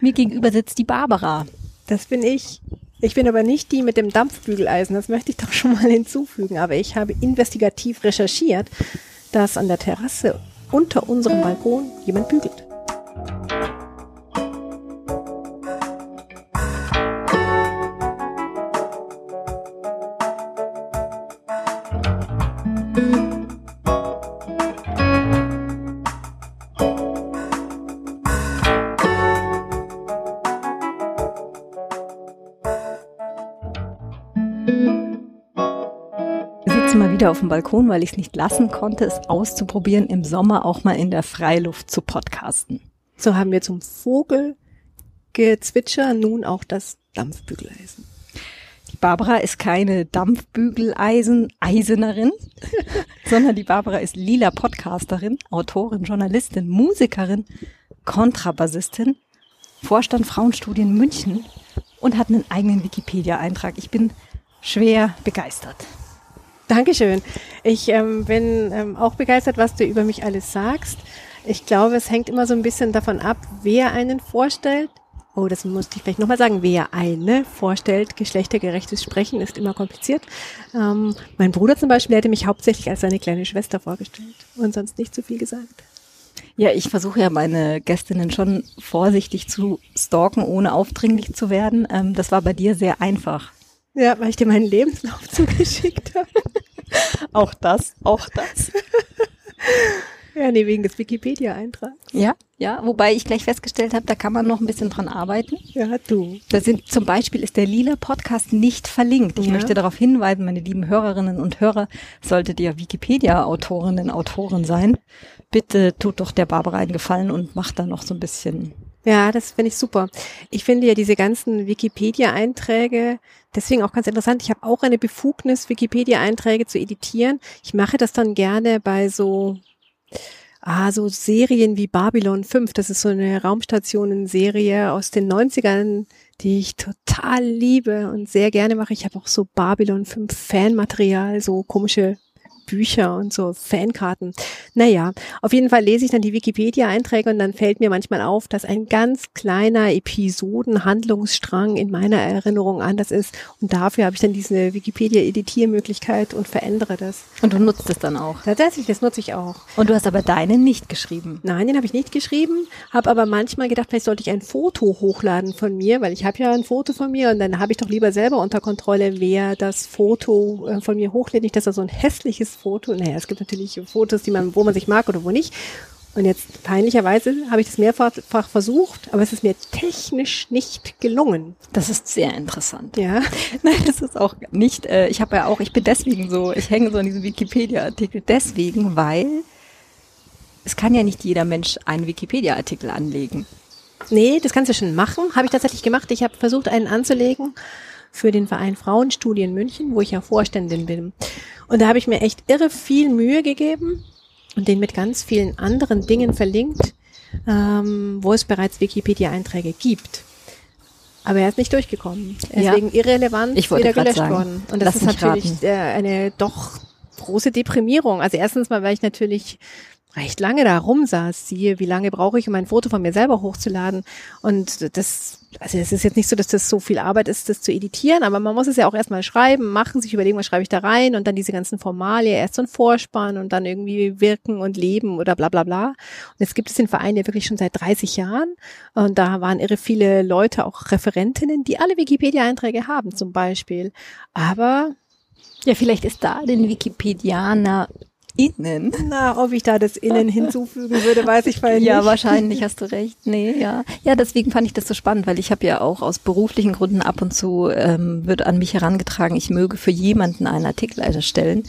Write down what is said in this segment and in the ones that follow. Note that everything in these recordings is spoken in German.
Mir gegenüber sitzt die Barbara. Das bin ich. Ich bin aber nicht die mit dem Dampfbügeleisen, das möchte ich doch schon mal hinzufügen. Aber ich habe investigativ recherchiert, dass an der Terrasse unter unserem Balkon jemand bügelt. Auf dem Balkon, weil ich es nicht lassen konnte, es auszuprobieren, im Sommer auch mal in der Freiluft zu podcasten. So haben wir zum Vogelgezwitscher nun auch das Dampfbügeleisen. Die Barbara ist keine Dampfbügeleisen-Eisenerin, sondern die Barbara ist lila Podcasterin, Autorin, Journalistin, Musikerin, Kontrabassistin, Vorstand Frauenstudien München und hat einen eigenen Wikipedia-Eintrag. Ich bin schwer begeistert. Dankeschön. Ich ähm, bin ähm, auch begeistert, was du über mich alles sagst. Ich glaube, es hängt immer so ein bisschen davon ab, wer einen vorstellt. Oh, das musste ich vielleicht nochmal sagen. Wer eine vorstellt, geschlechtergerechtes Sprechen ist immer kompliziert. Ähm, mein Bruder zum Beispiel hätte mich hauptsächlich als seine kleine Schwester vorgestellt und sonst nicht so viel gesagt. Ja, ich versuche ja meine Gästinnen schon vorsichtig zu stalken, ohne aufdringlich zu werden. Ähm, das war bei dir sehr einfach. Ja, weil ich dir meinen Lebenslauf zugeschickt habe. auch das, auch das. ja, nee, wegen des Wikipedia-Eintrags. Ja, ja, wobei ich gleich festgestellt habe, da kann man noch ein bisschen dran arbeiten. Ja, du. Da sind zum Beispiel ist der lila Podcast nicht verlinkt. Ich ja. möchte darauf hinweisen, meine lieben Hörerinnen und Hörer, solltet ihr Wikipedia-Autorinnen, Autoren sein, bitte tut doch der Barbara einen Gefallen und macht da noch so ein bisschen ja, das finde ich super. Ich finde ja diese ganzen Wikipedia-Einträge deswegen auch ganz interessant. Ich habe auch eine Befugnis, Wikipedia-Einträge zu editieren. Ich mache das dann gerne bei so ah, so Serien wie Babylon 5. Das ist so eine Raumstationen-Serie aus den 90ern, die ich total liebe und sehr gerne mache. Ich habe auch so Babylon 5 Fanmaterial, so komische Bücher und so Fankarten. Naja, auf jeden Fall lese ich dann die Wikipedia-Einträge und dann fällt mir manchmal auf, dass ein ganz kleiner Episodenhandlungsstrang in meiner Erinnerung anders ist. Und dafür habe ich dann diese Wikipedia-Editiermöglichkeit und verändere das. Und du nutzt es dann auch? Tatsächlich, das nutze ich auch. Und du hast aber deinen nicht geschrieben? Nein, den habe ich nicht geschrieben, habe aber manchmal gedacht, vielleicht sollte ich ein Foto hochladen von mir, weil ich habe ja ein Foto von mir und dann habe ich doch lieber selber unter Kontrolle, wer das Foto äh, von mir hochlädt. Nicht, dass er so ein hässliches Foto. Naja, es gibt natürlich Fotos, die man, wo man sich mag oder wo nicht. Und jetzt peinlicherweise habe ich das mehrfach versucht, aber es ist mir technisch nicht gelungen. Das ist sehr interessant. Ja. Nein, das ist auch nicht, äh, ich habe ja auch, ich bin deswegen so, ich hänge so an diesem Wikipedia-Artikel deswegen, weil es kann ja nicht jeder Mensch einen Wikipedia-Artikel anlegen. Nee, das kannst du schon machen. Habe ich tatsächlich gemacht. Ich habe versucht, einen anzulegen für den Verein Frauenstudien München, wo ich ja Vorständin bin. Und da habe ich mir echt irre viel Mühe gegeben und den mit ganz vielen anderen Dingen verlinkt, ähm, wo es bereits Wikipedia-Einträge gibt. Aber er ist nicht durchgekommen. Er ist wegen irrelevant ich wieder gelöscht sagen, worden. Und das ist natürlich äh, eine doch große Deprimierung. Also erstens mal, weil ich natürlich recht lange da rumsaß, siehe, wie lange brauche ich, um ein Foto von mir selber hochzuladen. Und das, also es ist jetzt nicht so, dass das so viel Arbeit ist, das zu editieren, aber man muss es ja auch erstmal schreiben, machen, sich überlegen, was schreibe ich da rein und dann diese ganzen Formalien, erst so ein Vorspann und dann irgendwie wirken und leben oder bla bla bla. Und jetzt gibt es den Verein ja wirklich schon seit 30 Jahren und da waren irre viele Leute, auch Referentinnen, die alle Wikipedia-Einträge haben zum Beispiel. Aber ja, vielleicht ist da den Wikipedianer innen. Na, ob ich da das innen hinzufügen würde, weiß ich weil nicht. Ja, wahrscheinlich hast du recht. Nee, ja. Ja, deswegen fand ich das so spannend, weil ich habe ja auch aus beruflichen Gründen ab und zu ähm, wird an mich herangetragen, ich möge für jemanden einen Artikel erstellen.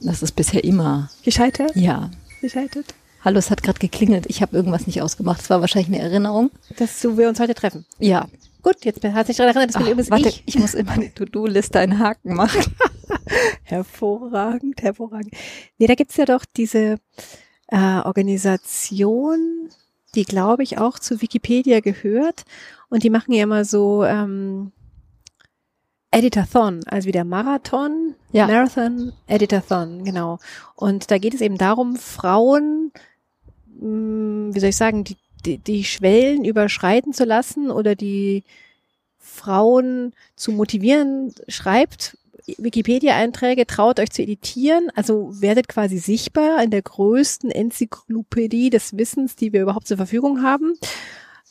Das ist bisher immer gescheitert. Ja. Gescheitert. Hallo, es hat gerade geklingelt. Ich habe irgendwas nicht ausgemacht. Es war wahrscheinlich eine Erinnerung. Dass wir uns heute treffen. Ja. Gut, jetzt hast du dich daran erinnert, das bin übrigens warte, ich. ich muss immer eine To-Do-Liste einen Haken machen. hervorragend, hervorragend. Nee, da gibt's ja doch diese äh, Organisation, die, glaube ich, auch zu Wikipedia gehört. Und die machen ja immer so ähm, Editathon, also wie der Marathon, ja. Marathon, Editathon, genau. Und da geht es eben darum, Frauen, mh, hm, wie soll ich sagen, die die, die Schwellen überschreiten zu lassen oder die Frauen zu motivieren, schreibt Wikipedia-Einträge, traut euch zu editieren, also werdet quasi sichtbar in der größten Enzyklopädie des Wissens, die wir überhaupt zur Verfügung haben.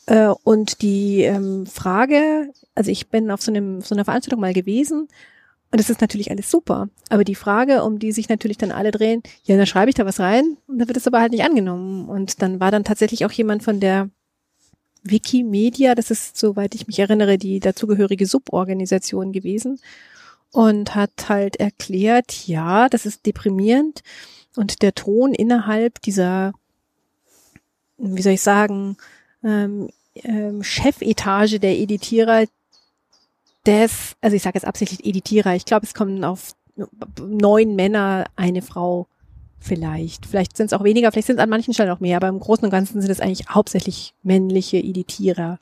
Äh, und die ähm, Frage, also ich bin auf so, einem, so einer Veranstaltung mal gewesen und es ist natürlich alles super. Aber die Frage, um die sich natürlich dann alle drehen, ja, dann schreibe ich da was rein und dann wird es aber halt nicht angenommen. Und dann war dann tatsächlich auch jemand von der Wikimedia, das ist, soweit ich mich erinnere, die dazugehörige Suborganisation gewesen und hat halt erklärt, ja, das ist deprimierend und der Ton innerhalb dieser, wie soll ich sagen, ähm, ähm, Chefetage der Editierer des, also ich sage jetzt absichtlich Editierer, ich glaube, es kommen auf neun Männer, eine Frau vielleicht. Vielleicht sind es auch weniger, vielleicht sind es an manchen Stellen auch mehr, aber im Großen und Ganzen sind es eigentlich hauptsächlich männliche Editierer.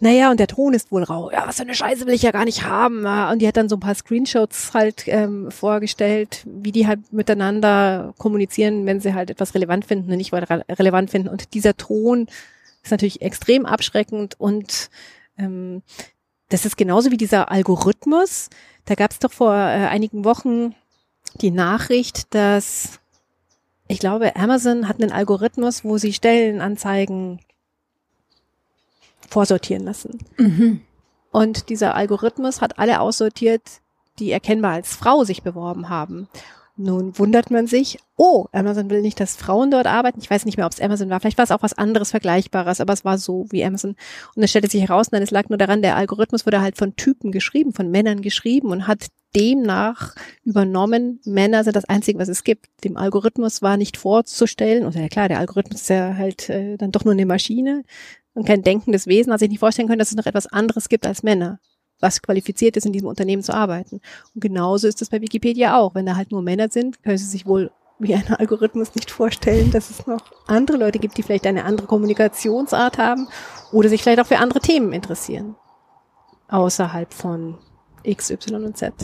Naja, und der Ton ist wohl rau. Ja, was für eine Scheiße will ich ja gar nicht haben. Und die hat dann so ein paar Screenshots halt ähm, vorgestellt, wie die halt miteinander kommunizieren, wenn sie halt etwas relevant finden und nicht weiter relevant finden. Und dieser Ton ist natürlich extrem abschreckend und ähm, das ist genauso wie dieser Algorithmus. Da gab es doch vor äh, einigen Wochen die Nachricht, dass ich glaube, Amazon hat einen Algorithmus, wo sie Stellenanzeigen vorsortieren lassen. Mhm. Und dieser Algorithmus hat alle aussortiert, die erkennbar als Frau sich beworben haben. Nun wundert man sich, oh, Amazon will nicht, dass Frauen dort arbeiten. Ich weiß nicht mehr, ob es Amazon war. Vielleicht war es auch was anderes Vergleichbares, aber es war so wie Amazon. Und es stellte sich heraus, nein, es lag nur daran, der Algorithmus wurde halt von Typen geschrieben, von Männern geschrieben und hat demnach übernommen, Männer sind das Einzige, was es gibt. Dem Algorithmus war nicht vorzustellen, und ja klar, der Algorithmus ist ja halt äh, dann doch nur eine Maschine und kein denkendes Wesen, hat sich nicht vorstellen können, dass es noch etwas anderes gibt als Männer was qualifiziert ist, in diesem Unternehmen zu arbeiten. Und genauso ist es bei Wikipedia auch. Wenn da halt nur Männer sind, können sie sich wohl wie ein Algorithmus nicht vorstellen, dass es noch andere Leute gibt, die vielleicht eine andere Kommunikationsart haben oder sich vielleicht auch für andere Themen interessieren. Außerhalb von X, Y und Z.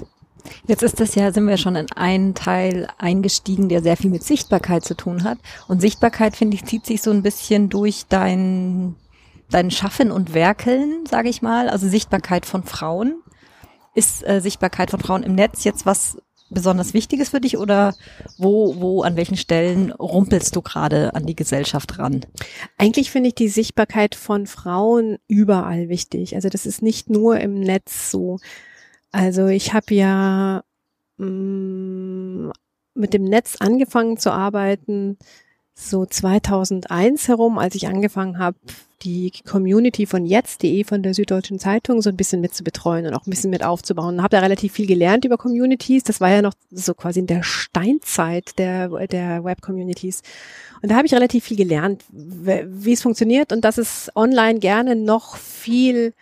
Jetzt ist das ja, sind wir schon in einen Teil eingestiegen, der sehr viel mit Sichtbarkeit zu tun hat. Und Sichtbarkeit, finde ich, zieht sich so ein bisschen durch dein dein Schaffen und Werkeln, sage ich mal, also Sichtbarkeit von Frauen. Ist äh, Sichtbarkeit von Frauen im Netz jetzt was besonders Wichtiges für dich oder wo, wo, an welchen Stellen rumpelst du gerade an die Gesellschaft ran? Eigentlich finde ich die Sichtbarkeit von Frauen überall wichtig. Also das ist nicht nur im Netz so. Also ich habe ja mh, mm, mit dem Netz angefangen zu arbeiten, so 2001 herum, als ich angefangen habe, die Community von jetzt.de von der Süddeutschen Zeitung so ein bisschen mit zu betreuen und auch ein bisschen mit aufzubauen. Habe da relativ viel gelernt über Communities. Das war ja noch so quasi in der Steinzeit der, der Web-Communities. Und da habe ich relativ viel gelernt, wie es funktioniert und dass es online gerne noch viel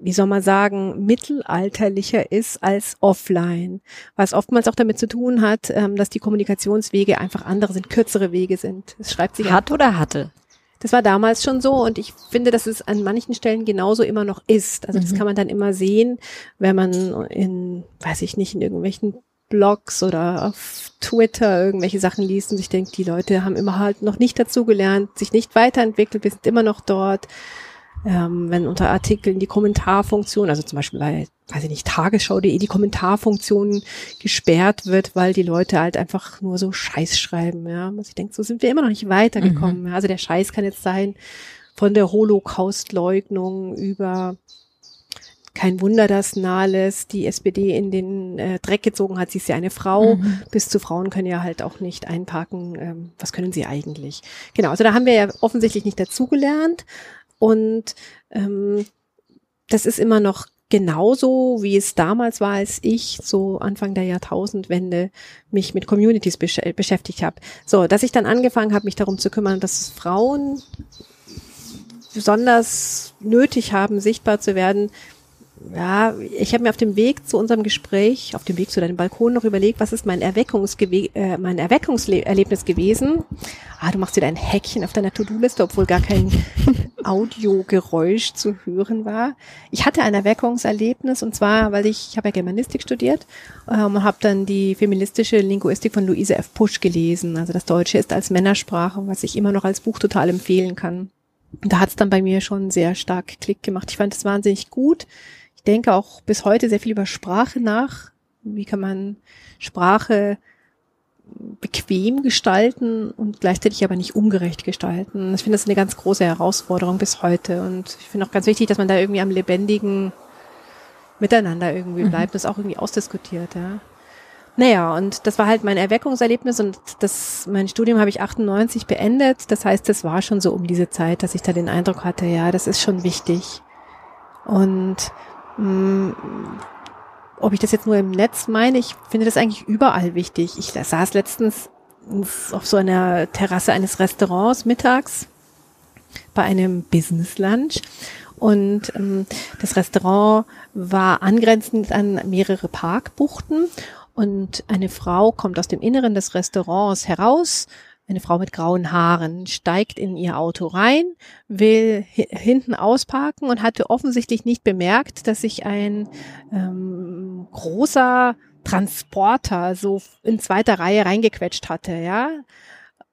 wie soll man sagen, mittelalterlicher ist als offline. Was oftmals auch damit zu tun hat, ähm, dass die Kommunikationswege einfach andere sind, kürzere Wege sind. Es schreibt sich. Hat oder hatte? Das war damals schon so und ich finde, dass es an manchen Stellen genauso immer noch ist. Also das mhm. kann man dann immer sehen, wenn man in, weiß ich nicht, in irgendwelchen Blogs oder auf Twitter irgendwelche Sachen liest und sich denkt, die Leute haben immer halt noch nicht dazugelernt, sich nicht weiterentwickelt, wir sind immer noch dort ähm, wenn unter Artikeln die Kommentarfunktion, also zum Beispiel bei, weiß ich nicht, Tagesschau.de die Kommentarfunktion gesperrt wird, weil die Leute halt einfach nur so Scheiß schreiben, ja. Was ich denke, so sind wir immer noch nicht weitergekommen. Mhm. Also der Scheiß kann jetzt sein von der Holocaustleugnung über kein Wunder, dass Nahles die SPD in den äh, Dreck gezogen hat. Sie ist ja eine Frau. Mhm. Bis zu Frauen können ja halt auch nicht einparken. Ähm, was können sie eigentlich? Genau, also da haben wir ja offensichtlich nicht dazugelernt. Und ähm, das ist immer noch genauso, wie es damals war, als ich so Anfang der Jahrtausendwende mich mit Communities besch beschäftigt habe. So, dass ich dann angefangen habe, mich darum zu kümmern, dass Frauen besonders nötig haben, sichtbar zu werden, ja, ich habe mir auf dem Weg zu unserem Gespräch, auf dem Weg zu deinem Balkon noch überlegt, was ist mein, Erweckungsgewe äh, mein Erweckungserlebnis gewesen. Ah, du machst wieder ein Häkchen auf deiner To-Do-Liste, obwohl gar kein Audiogeräusch zu hören war. Ich hatte ein Erweckungserlebnis und zwar, weil ich, ich habe ja Germanistik studiert ähm, und habe dann die feministische Linguistik von Luise F. Pusch gelesen. Also das Deutsche ist als Männersprache, was ich immer noch als Buch total empfehlen kann. da hat es dann bei mir schon sehr stark Klick gemacht. Ich fand es wahnsinnig gut. Ich denke auch bis heute sehr viel über Sprache nach. Wie kann man Sprache bequem gestalten und gleichzeitig aber nicht ungerecht gestalten. Ich finde das eine ganz große Herausforderung bis heute. Und ich finde auch ganz wichtig, dass man da irgendwie am lebendigen Miteinander irgendwie mhm. bleibt, mhm. das auch irgendwie ausdiskutiert, ja. Naja, und das war halt mein Erweckungserlebnis und das, mein Studium habe ich 98 beendet. Das heißt, es war schon so um diese Zeit, dass ich da den Eindruck hatte, ja, das ist schon wichtig. Und mh, mm, ob ich das jetzt nur im Netz meine, ich finde das eigentlich überall wichtig. Ich saß letztens auf so einer Terrasse eines Restaurants mittags bei einem Business Lunch und ähm, das Restaurant war angrenzend an mehrere Parkbuchten und eine Frau kommt aus dem Inneren des Restaurants heraus, eine Frau mit grauen Haaren, steigt in ihr Auto rein, will hinten ausparken und hatte offensichtlich nicht bemerkt, dass sich ein ähm, großer Transporter so in zweiter Reihe reingequetscht hatte, ja.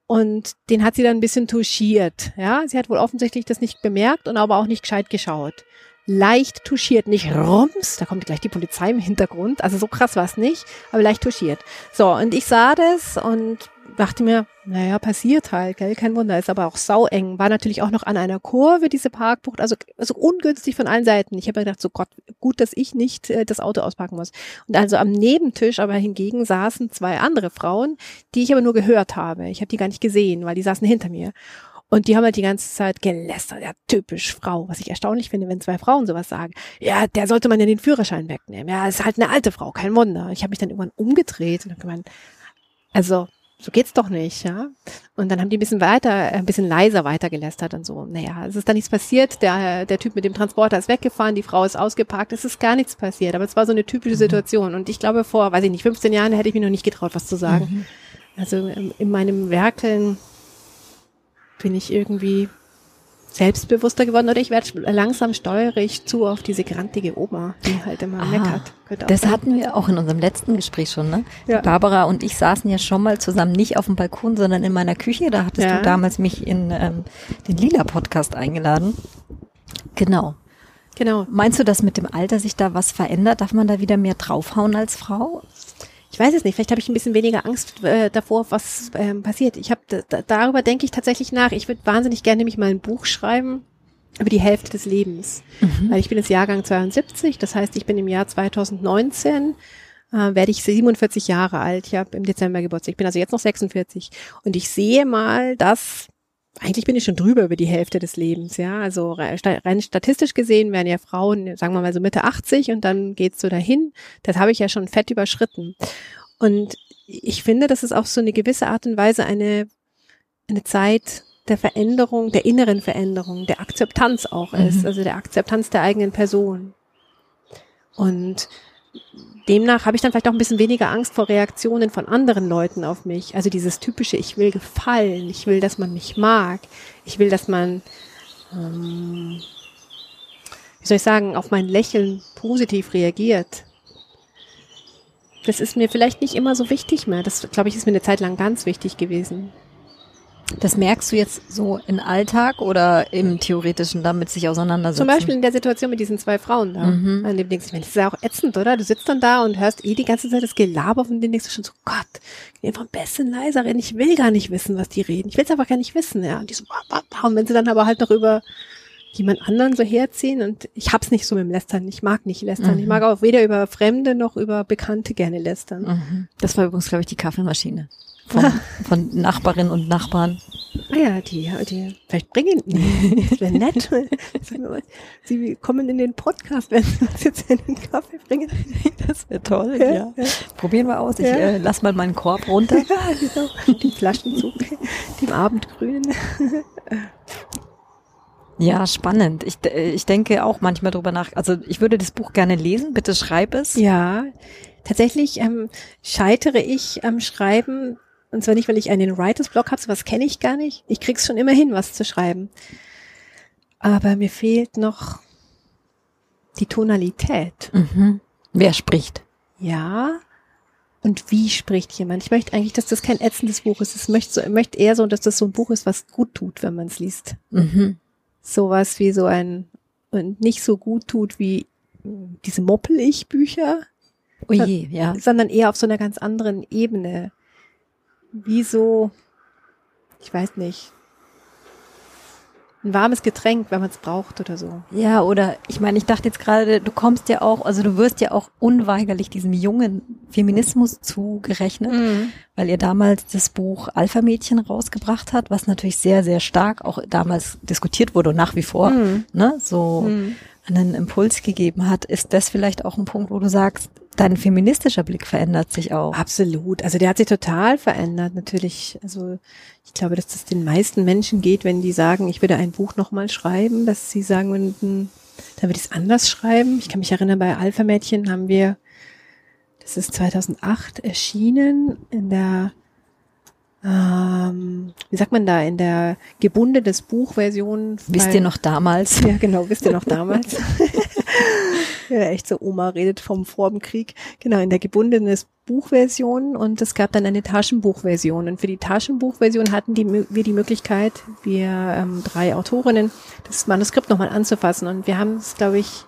Und den hat sie dann ein bisschen touchiert, ja. Sie hat wohl offensichtlich das nicht bemerkt und aber auch nicht gescheit geschaut leicht touchiert, nicht rums, da kommt gleich die Polizei im Hintergrund, also so krass war es nicht, aber leicht touchiert. So, und ich sah das und dachte mir, naja, passiert halt, gell, kein Wunder, ist aber auch saueng, war natürlich auch noch an einer Kurve, diese Parkbucht, also, also ungünstig von allen Seiten. Ich habe gedacht, so Gott, gut, dass ich nicht äh, das Auto auspacken muss. Und also am Nebentisch aber hingegen saßen zwei andere Frauen, die ich aber nur gehört habe. Ich habe die gar nicht gesehen, weil die saßen hinter mir. Und die haben halt die ganze Zeit gelästert, ja, typisch Frau, was ich erstaunlich finde, wenn zwei Frauen sowas sagen. Ja, der sollte man ja den Führerschein wegnehmen. Ja, ist halt eine alte Frau, kein Wunder. Ich habe mich dann irgendwann umgedreht und habe gemeint, also so geht's doch nicht, ja. Und dann haben die ein bisschen weiter, ein bisschen leiser weitergelästert und so. Naja, es ist da nichts passiert. Der, der Typ mit dem Transporter ist weggefahren, die Frau ist ausgeparkt, es ist gar nichts passiert. Aber es war so eine typische mhm. Situation. Und ich glaube, vor, weiß ich nicht, 15 Jahren hätte ich mir noch nicht getraut, was zu sagen. Mhm. Also in meinem Werkeln bin ich irgendwie selbstbewusster geworden oder ich werde langsam steuere ich zu auf diese grantige Oma, die halt immer ah, meckert. Das sein. hatten wir auch in unserem letzten Gespräch schon, ne? Ja. Barbara und ich saßen ja schon mal zusammen, nicht auf dem Balkon, sondern in meiner Küche. Da hattest ja. du damals mich in ähm, den Lila-Podcast eingeladen. Genau. Genau. Meinst du, dass mit dem Alter sich da was verändert? Darf man da wieder mehr draufhauen als Frau? Ich weiß es nicht, vielleicht habe ich ein bisschen weniger Angst äh, davor, was ähm, passiert. Ich habe darüber denke ich tatsächlich nach. Ich würde wahnsinnig gerne nämlich mal ein Buch schreiben über die Hälfte des Lebens, mhm. weil ich bin jetzt Jahrgang 72, das heißt, ich bin im Jahr 2019 äh, werde ich 47 Jahre alt. Ich habe im Dezember Geburtstag. Ich bin also jetzt noch 46 und ich sehe mal, dass eigentlich bin ich schon drüber über die Hälfte des Lebens, ja. Also rein statistisch gesehen werden ja Frauen, sagen wir mal so Mitte 80 und dann geht's so dahin. Das habe ich ja schon fett überschritten. Und ich finde, dass es auch so eine gewisse Art und Weise eine, eine Zeit der Veränderung, der inneren Veränderung, der Akzeptanz auch ist, mhm. also der Akzeptanz der eigenen Person. Und demnach habe ich dann vielleicht auch ein bisschen weniger Angst vor Reaktionen von anderen Leuten auf mich. Also dieses typische, ich will gefallen, ich will, dass man mich mag, ich will, dass man, ähm, wie soll ich sagen, auf mein Lächeln positiv reagiert. Das ist mir vielleicht nicht immer so wichtig mehr. Das, glaube ich, ist mir eine Zeit lang ganz wichtig gewesen. Das merkst du jetzt so im Alltag oder im Theoretischen damit sich auseinandersetzen? Zum Beispiel in der Situation mit diesen zwei Frauen da. Mhm. An dem denkst du, das ist ja auch ätzend, oder? Du sitzt dann da und hörst eh die ganze Zeit das Gelaber von denen denkst du schon so, Gott, ich einfach ein bisschen leiser reden. Ich will gar nicht wissen, was die reden. Ich will es einfach gar nicht wissen, ja. Und die so, und wenn sie dann aber halt noch über jemand anderen so herziehen und ich hab's nicht so mit dem Lästern. Ich mag nicht lästern. Mhm. Ich mag auch weder über Fremde noch über Bekannte gerne lästern. Mhm. Das war übrigens, glaube ich, die Kaffeemaschine von, von Nachbarinnen und Nachbarn. Ah ja, die, die vielleicht bringen, nee, das wäre nett. Sie kommen in den Podcast, wenn Sie uns jetzt in den Kaffee bringen. Das wäre toll, ja. ja. Probieren wir aus. Ich ja. äh, lass mal meinen Korb runter. Ja, genau. Die Flaschenzug, die im Abendgrün. Ja, spannend. Ich, ich denke auch manchmal drüber nach. Also ich würde das Buch gerne lesen. Bitte schreib es. Ja, tatsächlich ähm, scheitere ich am Schreiben und zwar nicht, weil ich einen Writers Block habe, sowas kenne ich gar nicht. Ich krieg's schon immer hin, was zu schreiben. Aber mir fehlt noch die Tonalität. Mhm. Wer spricht? Ja. Und wie spricht jemand? Ich möchte eigentlich, dass das kein ätzendes Buch ist. Ich möchte, so, ich möchte eher so, dass das so ein Buch ist, was gut tut, wenn man es liest. Mhm. sowas wie so ein und nicht so gut tut wie diese Moppel-Ich-Bücher. Oh je, ja. Sondern eher auf so einer ganz anderen Ebene. Wie so, ich weiß nicht, ein warmes Getränk, wenn man es braucht oder so. Ja, oder ich meine, ich dachte jetzt gerade, du kommst ja auch, also du wirst ja auch unweigerlich diesem jungen Feminismus zugerechnet, mhm. weil ihr damals das Buch Alpha Mädchen rausgebracht hat, was natürlich sehr, sehr stark auch damals diskutiert wurde und nach wie vor, mhm. ne, so mhm. einen Impuls gegeben hat. Ist das vielleicht auch ein Punkt, wo du sagst, dein feministischer Blick verändert sich auch. Absolut. Also der hat sich total verändert, natürlich. Also ich glaube, dass das den meisten Menschen geht, wenn die sagen, ich würde ein Buch nochmal schreiben, dass sie sagen, dann würde ich es anders schreiben. Ich kann mich erinnern, bei Alpha Mädchen haben wir, das ist 2008 erschienen, in der ähm, wie sagt man da, in der gebundenes Buchversion. Wisst ihr noch damals? Ja, genau, wisst ihr noch damals. ja, echt so, Oma redet vom vor. Genau, in der gebundenes Buchversion und es gab dann eine Taschenbuchversion. Und für die Taschenbuchversion hatten die, wir die Möglichkeit, wir ähm, drei Autorinnen, das Manuskript nochmal anzufassen. Und wir haben es, glaube ich,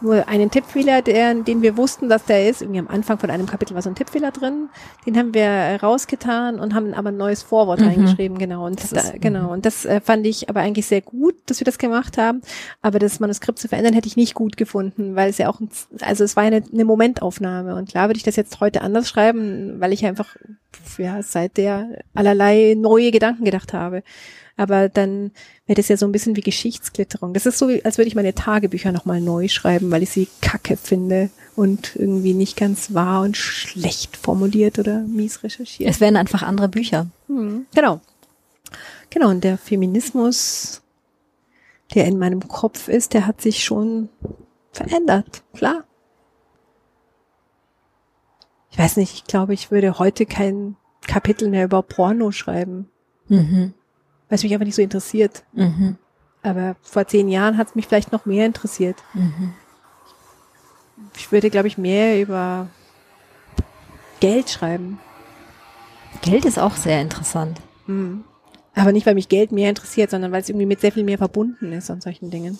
nur einen Tippfehler, der, den wir wussten, dass der ist. Irgendwie am Anfang von einem Kapitel war so ein Tippfehler drin. Den haben wir rausgetan und haben aber ein neues Vorwort mhm. reingeschrieben, genau. Und das, das ist, genau. Und das äh, fand ich aber eigentlich sehr gut, dass wir das gemacht haben. Aber das Manuskript zu verändern hätte ich nicht gut gefunden, weil es ja auch, ein, also es war eine, eine Momentaufnahme. Und klar würde ich das jetzt heute anders schreiben, weil ich einfach, ja, seit der allerlei neue Gedanken gedacht habe aber dann wäre das ja so ein bisschen wie Geschichtsklitterung. Das ist so, als würde ich meine Tagebücher nochmal neu schreiben, weil ich sie kacke finde und irgendwie nicht ganz wahr und schlecht formuliert oder mies recherchiert. Es wären einfach andere Bücher. Hm, genau. Genau, und der Feminismus, der in meinem Kopf ist, der hat sich schon verändert, klar. Ich weiß nicht, ich glaube, ich würde heute kein Kapitel mehr über Porno schreiben. Mhm weil es mich einfach nicht so interessiert. Mhm. Aber vor zehn Jahren hat es mich vielleicht noch mehr interessiert. Mhm. Ich würde, glaube ich, mehr über Geld schreiben. Geld ist auch sehr interessant. Mhm. Aber nicht, weil mich Geld mehr interessiert, sondern weil es irgendwie mit sehr viel mehr verbunden ist an solchen Dingen.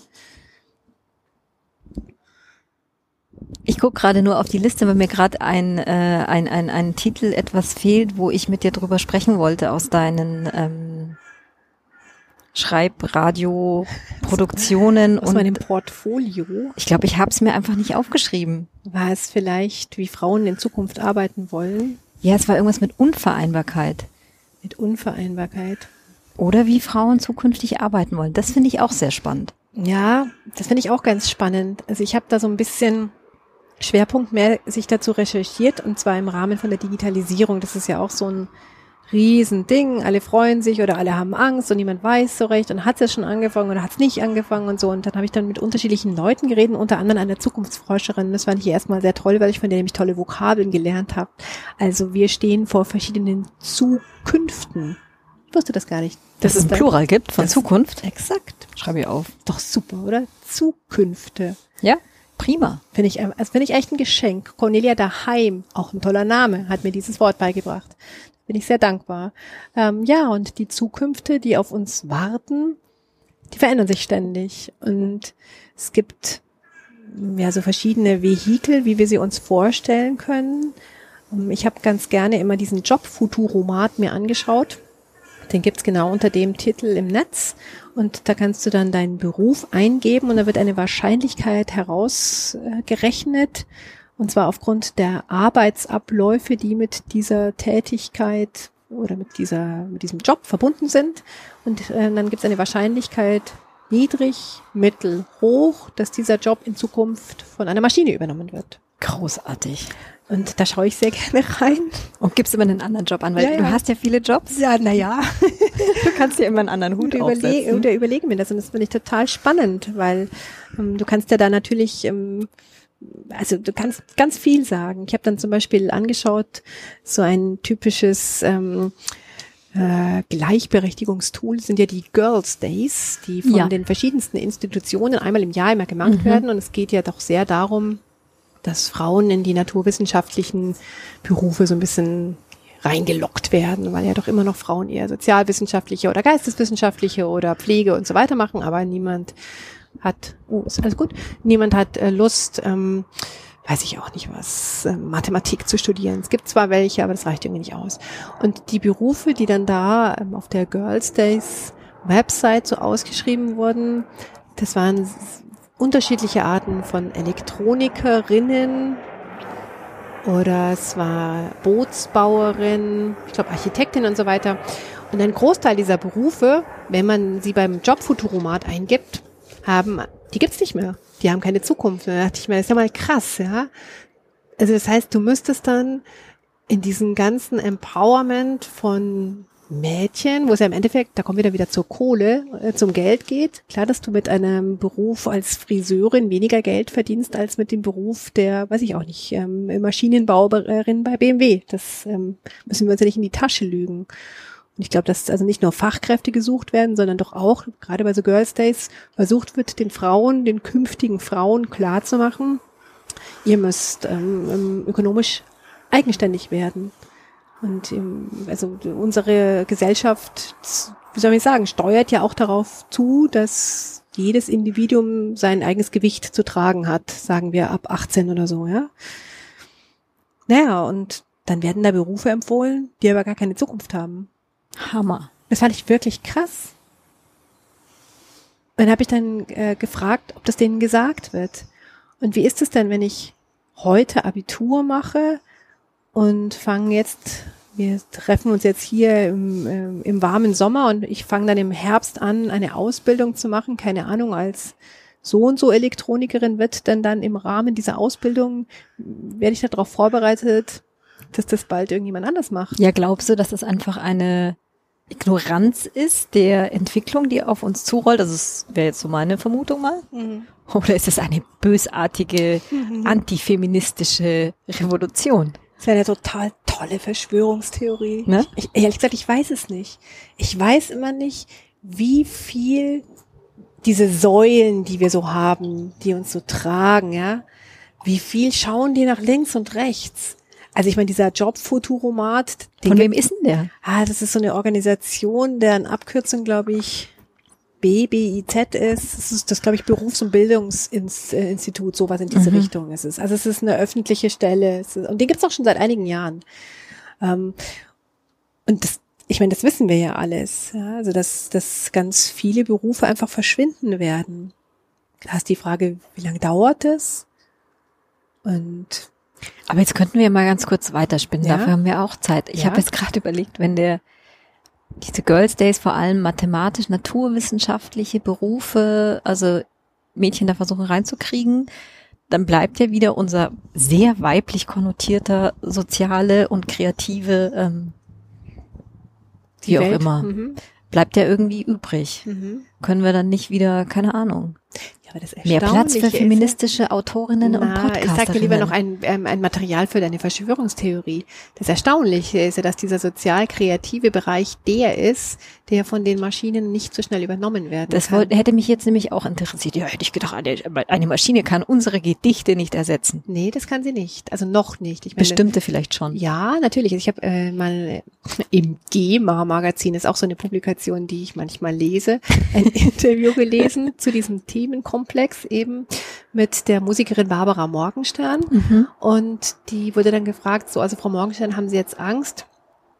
Ich gucke gerade nur auf die Liste, weil mir gerade ein, äh, ein, ein, ein Titel etwas fehlt, wo ich mit dir drüber sprechen wollte aus deinen ähm, Schreibradio-Produktionen und meinem Portfolio. Ich glaube, ich habe es mir einfach nicht aufgeschrieben. War es vielleicht, wie Frauen in Zukunft arbeiten wollen? Ja, es war irgendwas mit Unvereinbarkeit. Mit Unvereinbarkeit. Oder wie Frauen zukünftig arbeiten wollen. Das finde ich auch sehr spannend. Ja, das finde ich auch ganz spannend. Also ich habe da so ein bisschen Schwerpunkt mehr sich dazu recherchiert und zwar im Rahmen von der Digitalisierung. Das ist ja auch so ein Riesending, alle freuen sich oder alle haben Angst und niemand weiß so recht und hat es schon angefangen oder hat es nicht angefangen und so. Und dann habe ich dann mit unterschiedlichen Leuten geredet, unter anderem einer Zukunftsforscherin. Das fand ich erstmal sehr toll, weil ich von der nämlich tolle Vokabeln gelernt habe. Also wir stehen vor verschiedenen Zukünften. Ich wusste das gar nicht. Dass es ein Plural gibt von Zukunft? Exakt. Schreibe ich auf. Doch super, oder? Zukünfte. Ja. Prima. Finde ich, das finde ich echt ein Geschenk. Cornelia daheim, auch ein toller Name, hat mir dieses Wort beigebracht bin ich sehr dankbar. Ähm, ja, und die Zukünfte, die auf uns warten, die verändern sich ständig. Und es gibt ja so verschiedene Vehikel, wie wir sie uns vorstellen können. Ähm, ich habe ganz gerne immer diesen Job-Futuromat mir angeschaut. Den gibt's genau unter dem Titel im Netz. Und da kannst du dann deinen Beruf eingeben und da wird eine Wahrscheinlichkeit herausgerechnet, und zwar aufgrund der Arbeitsabläufe, die mit dieser Tätigkeit oder mit dieser, mit diesem Job verbunden sind. Und äh, dann gibt es eine Wahrscheinlichkeit niedrig, mittel, hoch, dass dieser Job in Zukunft von einer Maschine übernommen wird. Großartig. Und da schaue ich sehr gerne rein. Und gibst immer einen anderen Job an, weil ja, ja. du hast ja viele Jobs. Ja, naja. du kannst dir immer einen anderen Hut und überle Und überlege mir das und das finde ich total spannend, weil ähm, du kannst ja da natürlich ähm, also du kannst ganz viel sagen. Ich habe dann zum Beispiel angeschaut, so ein typisches ähm, äh, Gleichberechtigungstool sind ja die Girls Days, die von ja. den verschiedensten Institutionen einmal im Jahr immer gemacht mhm. werden. Und es geht ja doch sehr darum, dass Frauen in die naturwissenschaftlichen Berufe so ein bisschen reingelockt werden, weil ja doch immer noch Frauen eher sozialwissenschaftliche oder geisteswissenschaftliche oder Pflege und so weiter machen, aber niemand hat, oh, ist alles gut, niemand hat äh, Lust, ähm, weiß ich auch nicht was, äh, Mathematik zu studieren. Es gibt zwar welche, aber das reicht irgendwie nicht aus. Und die Berufe, die dann da ähm, auf der Girls Days Website so ausgeschrieben wurden, das waren unterschiedliche Arten von Elektronikerinnen oder es war Bootsbauerin, ich glaube Architektin und so weiter. Und ein Großteil dieser Berufe, wenn man sie beim Jobfuturomat eingibt, haben, die gibt's nicht mehr. Die haben keine Zukunft. Da dachte ich mir, das ist ja mal krass, ja. Also das heißt, du müsstest dann in diesem ganzen Empowerment von Mädchen, wo es ja im Endeffekt, da kommen wir dann wieder zur Kohle, äh, zum Geld geht. Klar, dass du mit einem Beruf als Friseurin weniger Geld verdienst als mit dem Beruf der, weiß ich auch nicht, ähm, Maschinenbauerin bei BMW. Das ähm, müssen wir uns ja nicht in die Tasche lügen. Und ich glaube, dass also nicht nur Fachkräfte gesucht werden, sondern doch auch, gerade bei so Girls Days, versucht wird, den Frauen, den künftigen Frauen klarzumachen, ihr müsst ähm, ähm ökonomisch eigenständig werden. Und ähm, also unsere Gesellschaft, wie soll ich sagen, steuert ja auch darauf zu, dass jedes Individuum sein eigenes Gewicht zu tragen hat, sagen wir ab 18 oder so, ja. Naja, und dann werden da Berufe empfohlen, die aber gar keine Zukunft haben. Hammer. Das fand ich wirklich krass. dann habe ich dann äh, gefragt, ob das denen gesagt wird. Und wie ist es denn, wenn ich heute Abitur mache und fangen jetzt, wir treffen uns jetzt hier im, äh, im warmen Sommer und ich fange dann im Herbst an, eine Ausbildung zu machen, keine Ahnung, als so und so Elektronikerin wird denn dann im Rahmen dieser Ausbildung, werde ich darauf vorbereitet, dass das bald irgendjemand anders macht. Ja, glaubst du, dass das einfach eine Ignoranz ist der Entwicklung, die auf uns zurollt? Also das wäre jetzt so meine Vermutung mal. Mhm. Oder ist es eine bösartige, mhm. antifeministische Revolution? Das wäre eine total tolle Verschwörungstheorie. Ne? Ich, ehrlich gesagt, ich weiß es nicht. Ich weiß immer nicht, wie viel diese Säulen, die wir so haben, die uns so tragen, ja, wie viel schauen die nach links und rechts? Also ich meine, dieser Jobfuturomat. Von wem ist denn der? Ah, das ist so eine Organisation, deren Abkürzung, glaube ich, BBIZ ist, das ist das, glaube ich, Berufs- und Bildungsinstitut, sowas in diese mhm. Richtung ist es. Also es ist eine öffentliche Stelle ist, und die gibt es auch schon seit einigen Jahren. Ähm, und das, ich meine, das wissen wir ja alles. Ja? Also dass, dass ganz viele Berufe einfach verschwinden werden. Da ist die Frage, wie lange dauert es? Und aber jetzt könnten wir mal ganz kurz weiterspinnen. Ja? Dafür haben wir auch Zeit. Ich ja? habe jetzt gerade überlegt, wenn der diese Girls Days vor allem mathematisch, naturwissenschaftliche Berufe, also Mädchen da versuchen reinzukriegen, dann bleibt ja wieder unser sehr weiblich konnotierter soziale und kreative, ähm, wie auch immer, mhm. bleibt ja irgendwie übrig. Mhm. Können wir dann nicht wieder, keine Ahnung, aber das Mehr Platz für feministische ist, Autorinnen na, und Podcasterinnen. Ich sag dir lieber noch ein, ähm, ein Material für deine Verschwörungstheorie. Das Erstaunliche ist ja, dass dieser sozial-kreative Bereich der ist, der von den Maschinen nicht so schnell übernommen werden das kann. Das hätte mich jetzt nämlich auch interessiert. Ja, hätte ich gedacht, eine, eine, Maschine kann unsere Gedichte nicht ersetzen. Nee, das kann sie nicht. Also noch nicht. Ich meine, Bestimmte vielleicht schon. Ja, natürlich. Also ich habe äh, mal im GEMA-Magazin, ist auch so eine Publikation, die ich manchmal lese, ein Interview gelesen zu diesem Themenkomplex eben mit der Musikerin Barbara Morgenstern. Mhm. Und die wurde dann gefragt, so, also Frau Morgenstern, haben Sie jetzt Angst,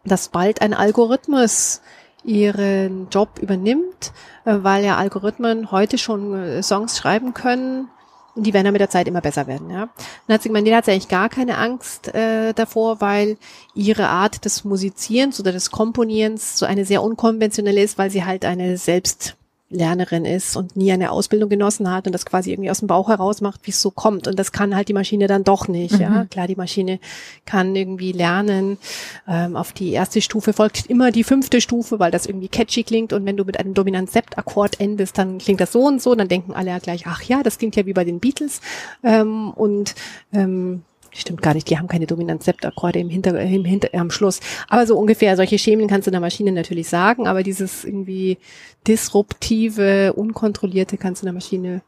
dass bald ein Algorithmus ihren Job übernimmt, äh, weil ja Algorithmen heute schon äh, Songs schreiben können und die werden dann mit der Zeit immer besser werden. Ja. Dann hat sie gemeint, da hat eigentlich gar keine Angst äh, davor, weil ihre Art des Musizierens oder des Komponierens so eine sehr unkonventionelle ist, weil sie halt eine selbst Lernerin ist und nie eine Ausbildung genossen hat und das quasi irgendwie aus dem Bauch heraus macht, wie es so kommt. Und das kann halt die Maschine dann doch nicht. Mhm. Ja, klar, die Maschine kann irgendwie lernen. Ähm, auf die erste Stufe folgt immer die fünfte Stufe, weil das irgendwie catchy klingt. Und wenn du mit einem Dominant-Sept-Akkord endest, dann klingt das so und so. Dann denken alle ja gleich, ach ja, das klingt ja wie bei den Beatles. Ähm, und ähm, Stimmt gar nicht, die haben keine Dominant-Sept-Akkorde im Hinter, im Hinter, am Schluss. Aber so ungefähr, solche Schemen kannst du der Maschine natürlich sagen, aber dieses irgendwie disruptive, unkontrollierte kannst du der Maschine,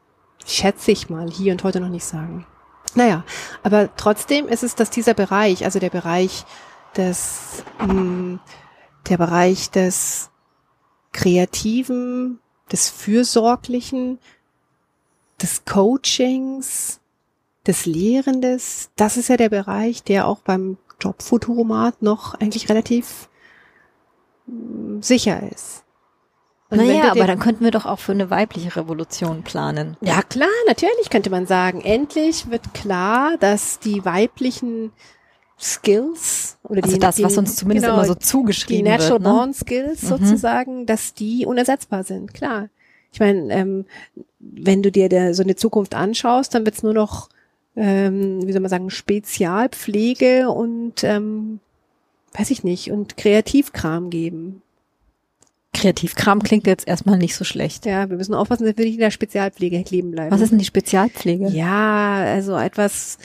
schätze ich mal, hier und heute noch nicht sagen. Naja, aber trotzdem ist es, dass dieser Bereich, also der Bereich des, mh, der Bereich des Kreativen, des Fürsorglichen, des Coachings, des Lehrendes. Das ist ja der Bereich, der auch beim Jobfuturomat noch eigentlich relativ mh, sicher ist. Und naja, aber dann könnten wir doch auch für eine weibliche Revolution planen. Ja, klar, natürlich könnte man sagen. Endlich wird klar, dass die weiblichen Skills oder also die, das, was uns zumindest genau, immer so zugeschrieben die Natural wird, ne? Born Skills mhm. sozusagen, dass die unersetzbar sind. Klar. Ich meine, ähm, wenn du dir der, so eine Zukunft anschaust, dann wird's nur noch, ähm, wie soll man sagen, Spezialpflege und ähm, weiß ich nicht und Kreativkram geben. Kreativkram klingt jetzt erstmal nicht so schlecht. Ja, wir müssen aufpassen, dass wir nicht in der Spezialpflege kleben bleiben. Was ist denn die Spezialpflege? Ja, also etwas,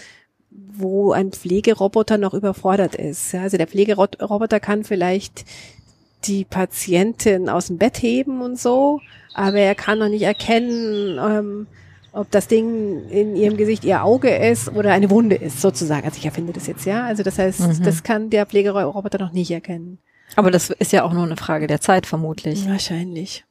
wo ein Pflegeroboter noch überfordert ist. Ja, also der Pflegeroboter kann vielleicht die Patientin aus dem Bett heben und so, aber er kann noch nicht erkennen, ähm, ob das Ding in ihrem Gesicht ihr Auge ist oder eine Wunde ist, sozusagen. Also ich erfinde das jetzt, ja. Also das heißt, mhm. das kann der Pflegeroboter noch nicht erkennen. Aber das ist ja auch nur eine Frage der Zeit, vermutlich. Wahrscheinlich.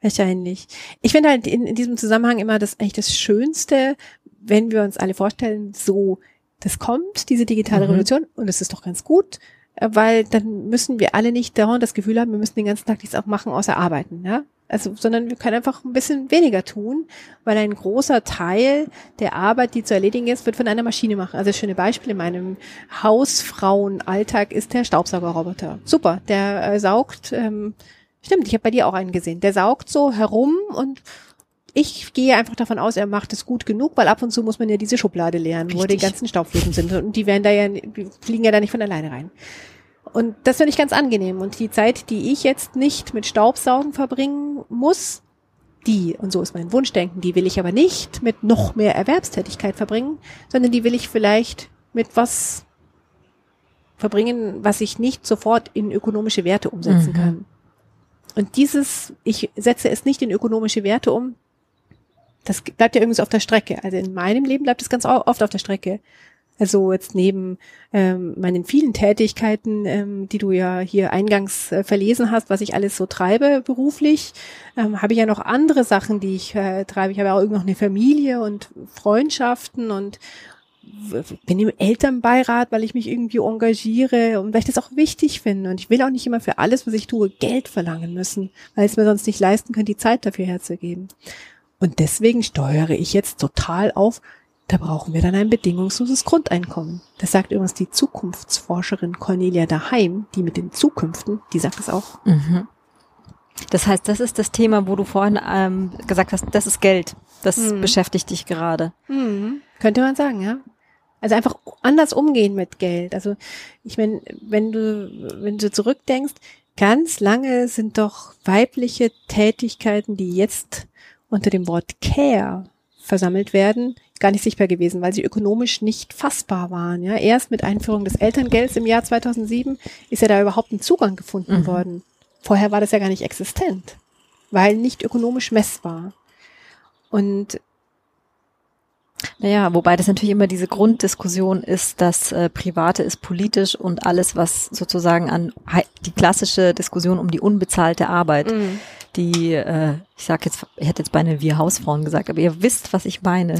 Wahrscheinlich. Ich finde halt in, in diesem Zusammenhang immer das eigentlich das Schönste, wenn wir uns alle vorstellen, so, das kommt, diese digitale mhm. Revolution, und es ist doch ganz gut, äh, weil dann müssen wir alle nicht dauernd das Gefühl haben, wir müssen den ganzen Tag nichts auch machen, außer arbeiten, ja. Also, sondern wir können einfach ein bisschen weniger tun, weil ein großer Teil der Arbeit, die zu erledigen ist, wird von einer Maschine machen. Also das schöne Beispiel in meinem Hausfrauenalltag ist der Staubsaugerroboter. Super, der äh, saugt, ähm, stimmt, ich habe bei dir auch einen gesehen, der saugt so herum und ich gehe einfach davon aus, er macht es gut genug, weil ab und zu muss man ja diese Schublade leeren, Richtig. wo die ganzen Staubflächen sind und die werden da ja, die fliegen ja da nicht von alleine rein. Und das finde ich ganz angenehm. Und die Zeit, die ich jetzt nicht mit Staubsaugen verbringen muss, die, und so ist mein Wunschdenken, die will ich aber nicht mit noch mehr Erwerbstätigkeit verbringen, sondern die will ich vielleicht mit was verbringen, was ich nicht sofort in ökonomische Werte umsetzen mhm. kann. Und dieses, ich setze es nicht in ökonomische Werte um, das bleibt ja irgendwie so auf der Strecke. Also in meinem Leben bleibt es ganz oft auf der Strecke. Also jetzt neben ähm, meinen vielen Tätigkeiten, ähm, die du ja hier eingangs äh, verlesen hast, was ich alles so treibe beruflich, ähm, habe ich ja noch andere Sachen, die ich äh, treibe. Ich habe ja auch irgendwie noch eine Familie und Freundschaften und bin im Elternbeirat, weil ich mich irgendwie engagiere und weil ich das auch wichtig finde. Und ich will auch nicht immer für alles, was ich tue, Geld verlangen müssen, weil es mir sonst nicht leisten kann, die Zeit dafür herzugeben. Und deswegen steuere ich jetzt total auf, da brauchen wir dann ein bedingungsloses Grundeinkommen. Das sagt übrigens die Zukunftsforscherin Cornelia Daheim, die mit den Zukünften, die sagt es auch. Mhm. Das heißt, das ist das Thema, wo du vorhin ähm, gesagt hast, das ist Geld. Das mhm. beschäftigt dich gerade. Mhm. Könnte man sagen, ja. Also einfach anders umgehen mit Geld. Also ich meine, wenn du, wenn du zurückdenkst, ganz lange sind doch weibliche Tätigkeiten, die jetzt unter dem Wort Care versammelt werden, gar nicht sichtbar gewesen, weil sie ökonomisch nicht fassbar waren. Ja, erst mit Einführung des Elterngelds im Jahr 2007 ist ja da überhaupt ein Zugang gefunden mhm. worden. Vorher war das ja gar nicht existent, weil nicht ökonomisch messbar. Und naja, wobei das natürlich immer diese Grunddiskussion ist, dass äh, Private ist politisch und alles, was sozusagen an die klassische Diskussion um die unbezahlte Arbeit, mhm. Die, äh, ich sag jetzt, ich hätte jetzt beinahe wir Hausfrauen gesagt, aber ihr wisst, was ich meine.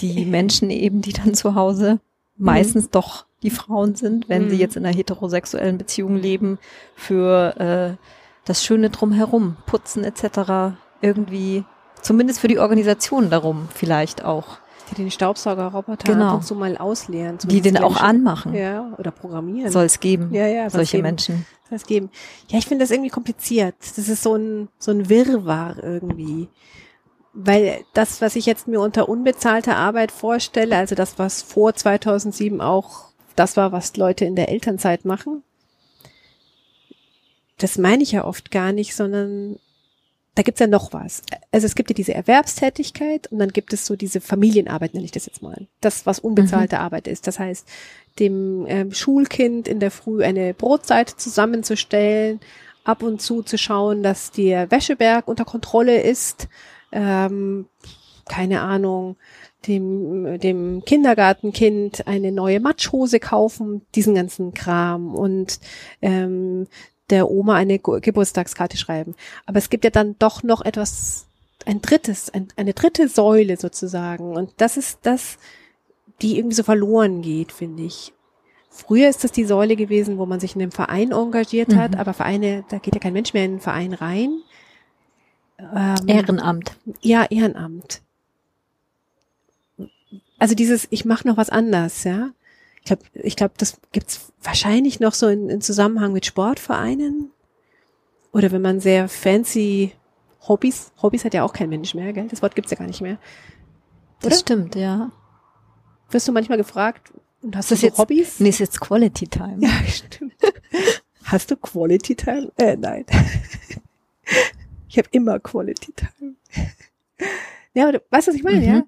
Die Menschen eben, die dann zu Hause meistens mhm. doch die Frauen sind, wenn mhm. sie jetzt in einer heterosexuellen Beziehung leben, für äh, das Schöne drumherum, Putzen etc. irgendwie, zumindest für die Organisation darum vielleicht auch die den Staubsaugerroboter genau. ab so mal ausleeren. Die den auch anmachen. Ja, oder programmieren. Soll es geben. Ja, ja. Solche geben. Menschen. Soll es geben. Ja, ich finde das irgendwie kompliziert. Das ist so ein, so ein Wirrwarr irgendwie. Weil das, was ich jetzt mir unter unbezahlter Arbeit vorstelle, also das, was vor 2007 auch das war, was Leute in der Elternzeit machen, das meine ich ja oft gar nicht, sondern da gibt's ja noch was. Also es gibt ja diese Erwerbstätigkeit und dann gibt es so diese Familienarbeit, nenne ich das jetzt mal. Das, was unbezahlte mhm. Arbeit ist. Das heißt, dem ähm, Schulkind in der Früh eine Brotzeit zusammenzustellen, ab und zu zu schauen, dass der Wäscheberg unter Kontrolle ist, ähm, keine Ahnung, dem, dem Kindergartenkind eine neue Matschhose kaufen, diesen ganzen Kram und ähm, der Oma eine Geburtstagskarte schreiben. Aber es gibt ja dann doch noch etwas, ein drittes, ein, eine dritte Säule sozusagen. Und das ist das, die irgendwie so verloren geht, finde ich. Früher ist das die Säule gewesen, wo man sich in einem Verein engagiert hat, mhm. aber Vereine, da geht ja kein Mensch mehr in einen Verein rein. Ähm, Ehrenamt. Ja, Ehrenamt. Also dieses, ich mache noch was anders, ja. Ich glaube, ich glaub, das gibt's wahrscheinlich noch so in, in Zusammenhang mit Sportvereinen. Oder wenn man sehr fancy Hobbys, Hobbys hat ja auch kein Mensch mehr, gell? Das Wort gibt's ja gar nicht mehr. Oder? Das stimmt, ja. Wirst du manchmal gefragt, und hast das du so jetzt, Hobbys? Nee, ist jetzt Quality Time. Ja, stimmt. hast du Quality Time? Äh, nein. ich habe immer Quality Time. ja, aber du, weißt du, was ich meine, mhm. ja?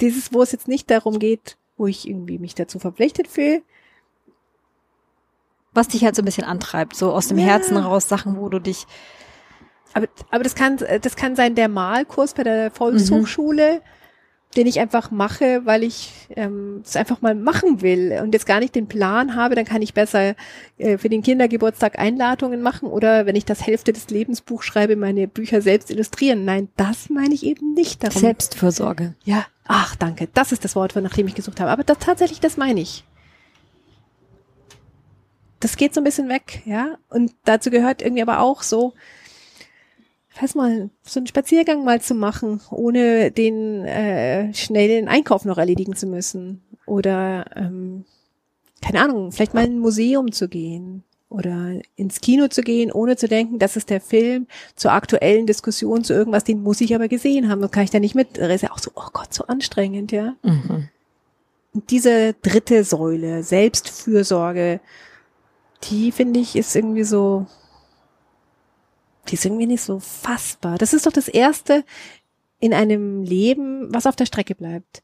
Dieses, wo es jetzt nicht darum geht, wo ich irgendwie mich dazu verpflichtet fühle. Was dich halt so ein bisschen antreibt, so aus dem ja. Herzen raus, Sachen, wo du dich. Aber, aber das kann, das kann sein der Malkurs bei der Volkshochschule, mhm. Den ich einfach mache, weil ich ähm, es einfach mal machen will und jetzt gar nicht den Plan habe, dann kann ich besser äh, für den Kindergeburtstag Einladungen machen oder wenn ich das Hälfte des Lebensbuch schreibe, meine Bücher selbst illustrieren. Nein, das meine ich eben nicht darum. Selbstfürsorge. Ja, Ach, danke. Das ist das Wort, nach dem ich gesucht habe. Aber das, tatsächlich, das meine ich. Das geht so ein bisschen weg, ja. Und dazu gehört irgendwie aber auch so, weiß mal, so einen Spaziergang mal zu machen, ohne den äh, schnell den Einkauf noch erledigen zu müssen. Oder ähm, keine Ahnung, vielleicht mal in ein Museum zu gehen oder ins Kino zu gehen, ohne zu denken, das ist der Film zur aktuellen Diskussion zu irgendwas, den muss ich aber gesehen haben. Das kann ich da nicht mit. Das ist ja auch so, oh Gott, so anstrengend, ja. Mhm. Und diese dritte Säule, Selbstfürsorge, die finde ich ist irgendwie so, die ist irgendwie nicht so fassbar. Das ist doch das erste in einem Leben, was auf der Strecke bleibt.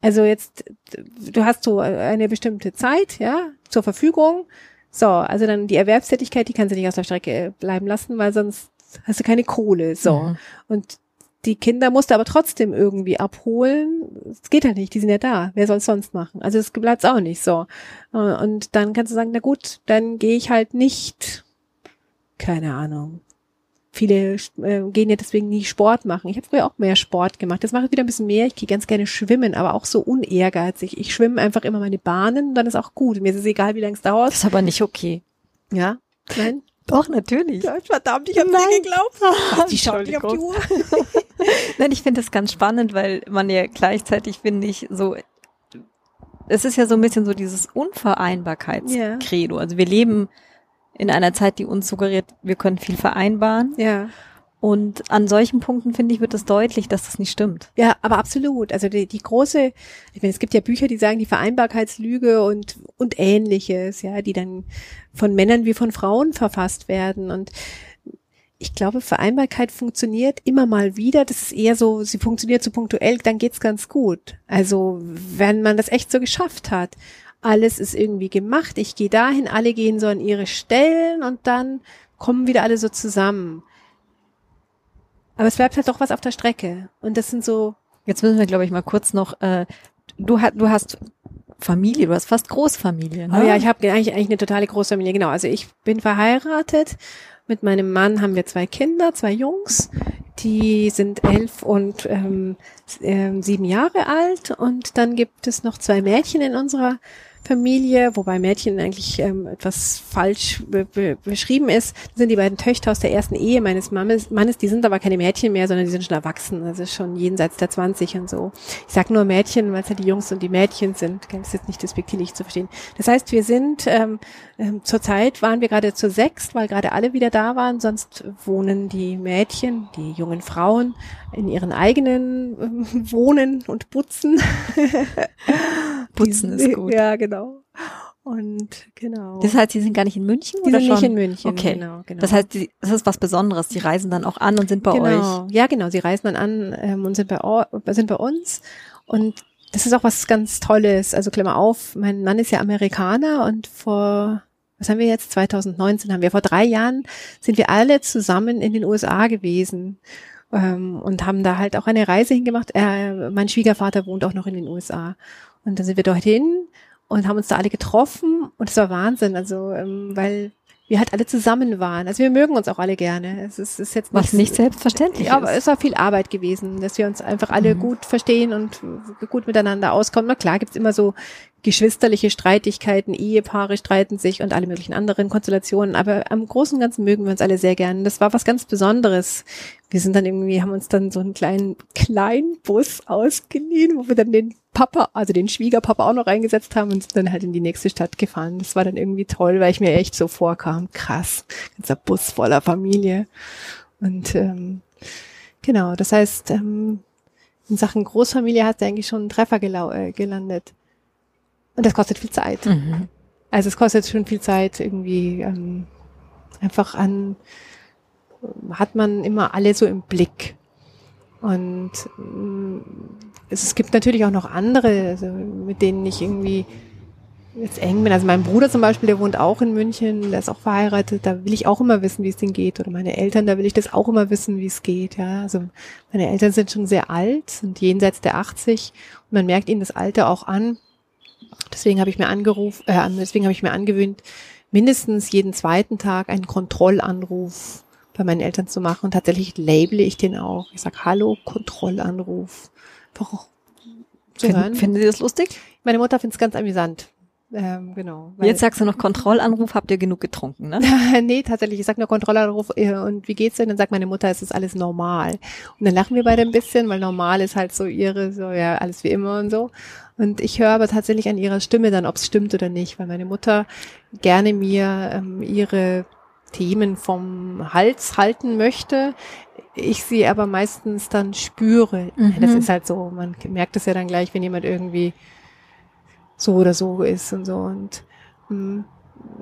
Also jetzt, du hast so eine bestimmte Zeit, ja, zur Verfügung so, also dann die Erwerbstätigkeit, die kannst du nicht aus der Strecke bleiben lassen, weil sonst hast du keine Kohle. So. Mhm. Und die Kinder musst du aber trotzdem irgendwie abholen. Es geht ja nicht, die sind ja da. Wer soll es sonst machen? Also es bleibt auch nicht so. Und dann kannst du sagen, na gut, dann gehe ich halt nicht, keine Ahnung, Viele äh, gehen ja deswegen nie Sport machen. Ich habe früher auch mehr Sport gemacht. Das mache ich wieder ein bisschen mehr. Ich gehe ganz gerne schwimmen, aber auch so unehrgeizig. Ich schwimme einfach immer meine Bahnen und dann ist auch gut. Mir ist es egal, wie lange es dauert. Das ist aber nicht okay. Ja? Nein? Doch, natürlich. Ja, verdammt, ich habe nie geglaubt. Ach, die schaut nicht auf die Uhr. Nein, ich finde das ganz spannend, weil man ja gleichzeitig, finde ich, so es ist ja so ein bisschen so dieses Unvereinbarkeitskredo. Yeah. Also wir leben in einer Zeit, die uns suggeriert, wir können viel vereinbaren. Ja. Und an solchen Punkten, finde ich, wird es deutlich, dass das nicht stimmt. Ja, aber absolut. Also die, die große, ich meine, es gibt ja Bücher, die sagen, die Vereinbarkeitslüge und, und ähnliches, ja, die dann von Männern wie von Frauen verfasst werden. Und ich glaube, Vereinbarkeit funktioniert immer mal wieder. Das ist eher so, sie funktioniert so punktuell, dann geht's ganz gut. Also, wenn man das echt so geschafft hat alles ist irgendwie gemacht, ich gehe dahin, alle gehen so an ihre Stellen und dann kommen wieder alle so zusammen. Aber es bleibt halt doch was auf der Strecke. Und das sind so. Jetzt müssen wir, glaube ich, mal kurz noch, äh, du, hast, du hast Familie, du hast fast Großfamilie. Ne? Oh ja, ich habe eigentlich, eigentlich eine totale Großfamilie, genau. Also ich bin verheiratet. Mit meinem Mann haben wir zwei Kinder, zwei Jungs. Die sind elf und ähm, äh, sieben Jahre alt. Und dann gibt es noch zwei Mädchen in unserer Familie, wobei Mädchen eigentlich ähm, etwas falsch be be beschrieben ist. Das sind die beiden Töchter aus der ersten Ehe meines Mannes, Mannes, die sind aber keine Mädchen mehr, sondern die sind schon erwachsen, also schon jenseits der 20 und so. Ich sag nur Mädchen, weil es ja die Jungs und die Mädchen sind. Das ist jetzt nicht despektierlich zu verstehen. Das heißt, wir sind, ähm, ähm, zurzeit waren wir gerade zu sechs, weil gerade alle wieder da waren, sonst wohnen die Mädchen, die jungen Frauen in ihren eigenen ähm, Wohnen und Putzen. Putzen ist gut. Ja, genau. Und genau. Das heißt, sie sind gar nicht in München? Die oder sind schon? nicht in München. Okay. Genau, genau. Das heißt, die, das ist was Besonderes. Die reisen dann auch an und sind bei genau. euch. Ja, genau. Sie reisen dann an ähm, und sind bei, sind bei uns. Und das ist auch was ganz Tolles. Also Klammer auf, mein Mann ist ja Amerikaner und vor, was haben wir jetzt? 2019 haben wir. Vor drei Jahren sind wir alle zusammen in den USA gewesen. ähm, und haben da halt auch eine Reise hingemacht. Äh, mein Schwiegervater wohnt auch noch in den USA. Und dann sind wir dorthin und haben uns da alle getroffen und es war Wahnsinn, also ähm, weil wir halt alle zusammen waren. Also wir mögen uns auch alle gerne. Es ist, ist jetzt nicht, was nicht selbstverständlich ja, aber es war viel Arbeit gewesen, dass wir uns einfach alle mhm. gut verstehen und gut miteinander auskommen. Na klar, gibt's immer so geschwisterliche Streitigkeiten, Ehepaare streiten sich und alle möglichen anderen Konstellationen. Aber am Großen und Ganzen mögen wir uns alle sehr gerne. Das war was ganz Besonderes. Wir sind dann irgendwie, haben uns dann so einen kleinen, kleinen Bus ausgeliehen, wo wir dann den Papa, also den Schwiegerpapa auch noch reingesetzt haben und sind dann halt in die nächste Stadt gefahren. Das war dann irgendwie toll, weil ich mir echt so vorkam, krass, ganzer Bus voller Familie. Und ähm, genau, das heißt, ähm, in Sachen Großfamilie hat er eigentlich schon einen Treffer äh, gelandet. Und das kostet viel Zeit. Mhm. Also es kostet schon viel Zeit, irgendwie ähm, einfach an, hat man immer alle so im Blick. Und ähm, es gibt natürlich auch noch andere, also mit denen ich irgendwie jetzt eng bin. Also mein Bruder zum Beispiel, der wohnt auch in München, der ist auch verheiratet, da will ich auch immer wissen, wie es denen geht. Oder meine Eltern, da will ich das auch immer wissen, wie es geht. Ja, also meine Eltern sind schon sehr alt, sind jenseits der 80 und man merkt ihnen das Alter auch an. Deswegen habe ich mir angerufen, äh, deswegen habe ich mir angewöhnt, mindestens jeden zweiten Tag einen Kontrollanruf bei meinen Eltern zu machen. Und tatsächlich label ich den auch. Ich sag Hallo, Kontrollanruf. Warum? Finden, finden Sie das lustig? Meine Mutter findet es ganz amüsant. Ähm, genau. Jetzt sagst du noch Kontrollanruf, habt ihr genug getrunken, ne? nee, tatsächlich. Ich sag nur Kontrollanruf äh, und wie geht's denn? Dann sagt meine Mutter, es ist alles normal. Und dann lachen wir beide ein bisschen, weil normal ist halt so ihre, so ja, alles wie immer und so. Und ich höre aber tatsächlich an ihrer Stimme dann, ob es stimmt oder nicht, weil meine Mutter gerne mir ähm, ihre Themen vom Hals halten möchte. Ich sie aber meistens dann spüre. Mhm. Das ist halt so, man merkt es ja dann gleich, wenn jemand irgendwie so oder so ist und so. Und mh,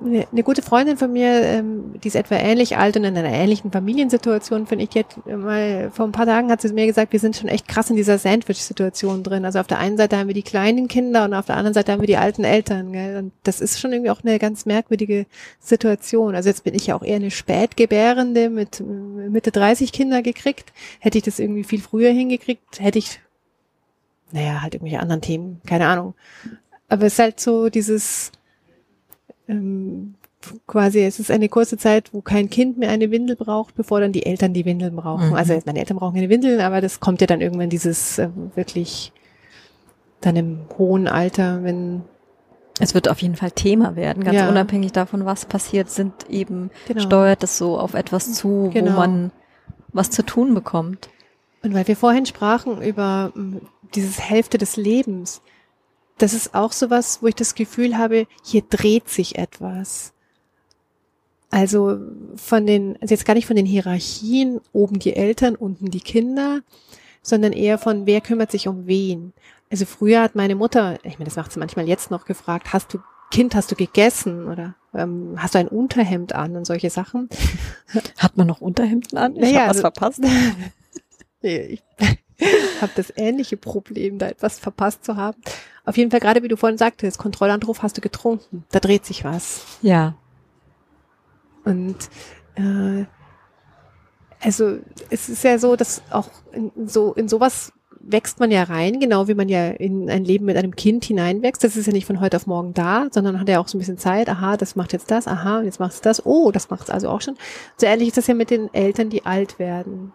mm, eine gute Freundin von mir, ähm, die ist etwa ähnlich alt und in einer ähnlichen Familiensituation, finde ich jetzt mal, vor ein paar Tagen hat sie mir gesagt, wir sind schon echt krass in dieser Sandwich-Situation drin. Also auf der einen Seite haben wir die kleinen Kinder und auf der anderen Seite haben wir die alten Eltern. Gell? Und das ist schon irgendwie auch eine ganz merkwürdige Situation. Also jetzt bin ich ja auch eher eine Spätgebärende mit Mitte 30 Kinder gekriegt. Hätte ich das irgendwie viel früher hingekriegt, hätte ich, naja, halt irgendwelche anderen Themen, keine Ahnung. Aber es ist halt so dieses, ähm, quasi, es ist eine kurze Zeit, wo kein Kind mehr eine Windel braucht, bevor dann die Eltern die Windeln brauchen. Mhm. Also meine Eltern brauchen keine Windeln, aber das kommt ja dann irgendwann dieses äh, wirklich dann im hohen Alter, wenn es wird auf jeden Fall Thema werden, ganz ja. unabhängig davon, was passiert, sind eben, genau. steuert es so auf etwas zu, genau. wo man was zu tun bekommt. Und weil wir vorhin sprachen über dieses Hälfte des Lebens, das ist auch sowas, wo ich das Gefühl habe, hier dreht sich etwas. Also von den, also jetzt gar nicht von den Hierarchien, oben die Eltern, unten die Kinder, sondern eher von wer kümmert sich um wen. Also früher hat meine Mutter, ich meine, das macht sie manchmal jetzt noch gefragt, hast du Kind, hast du gegessen oder ähm, hast du ein Unterhemd an und solche Sachen. Hat man noch Unterhemden an? Ich naja, habe was also, verpasst. ich habe das ähnliche Problem, da etwas verpasst zu haben. Auf jeden Fall, gerade wie du vorhin sagtest, Kontrollanruf hast du getrunken. Da dreht sich was. Ja. Und äh, also es ist ja so, dass auch in, so in sowas wächst man ja rein, genau wie man ja in ein Leben mit einem Kind hineinwächst. Das ist ja nicht von heute auf morgen da, sondern hat ja auch so ein bisschen Zeit. Aha, das macht jetzt das. Aha, jetzt macht es das. Oh, das macht es also auch schon. So ähnlich ist das ja mit den Eltern, die alt werden.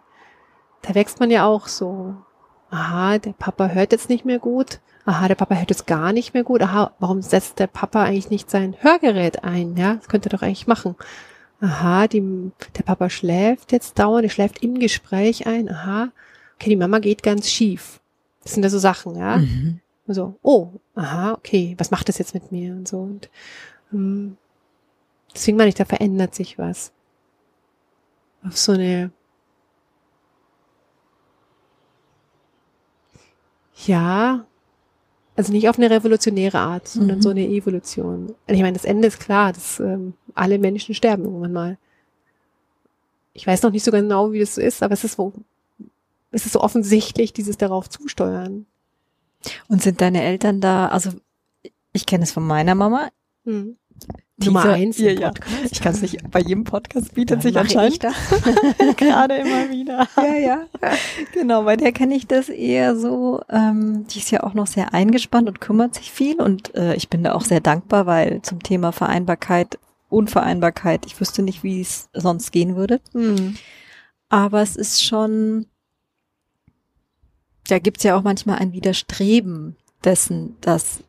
Da wächst man ja auch so. Aha, der Papa hört jetzt nicht mehr gut aha, der Papa hört jetzt gar nicht mehr gut, aha, warum setzt der Papa eigentlich nicht sein Hörgerät ein, ja, das könnte er doch eigentlich machen. Aha, die, der Papa schläft jetzt dauernd, er schläft im Gespräch ein, aha, okay, die Mama geht ganz schief. Das sind ja so Sachen, ja. Mhm. So, oh, aha, okay, was macht das jetzt mit mir und so und ähm, deswegen meine ich, da verändert sich was. Auf so eine ja, also nicht auf eine revolutionäre Art, sondern mhm. so eine Evolution. Und ich meine, das Ende ist klar, dass ähm, alle Menschen sterben irgendwann mal. Ich weiß noch nicht so genau, wie das so ist, aber es ist so, es ist so offensichtlich, dieses darauf zusteuern. Und sind deine Eltern da, also ich kenne es von meiner Mama. Mhm. Nummer eins ja, im ja. Podcast. Ich kann es nicht, bei jedem Podcast bietet Dann sich anscheinend gerade immer wieder. ja, ja. Genau, bei der kenne ich das eher so. Ähm, die ist ja auch noch sehr eingespannt und kümmert sich viel und äh, ich bin da auch sehr dankbar, weil zum Thema Vereinbarkeit, Unvereinbarkeit, ich wüsste nicht, wie es sonst gehen würde. Hm. Aber es ist schon, da gibt's ja auch manchmal ein Widerstreben dessen, dass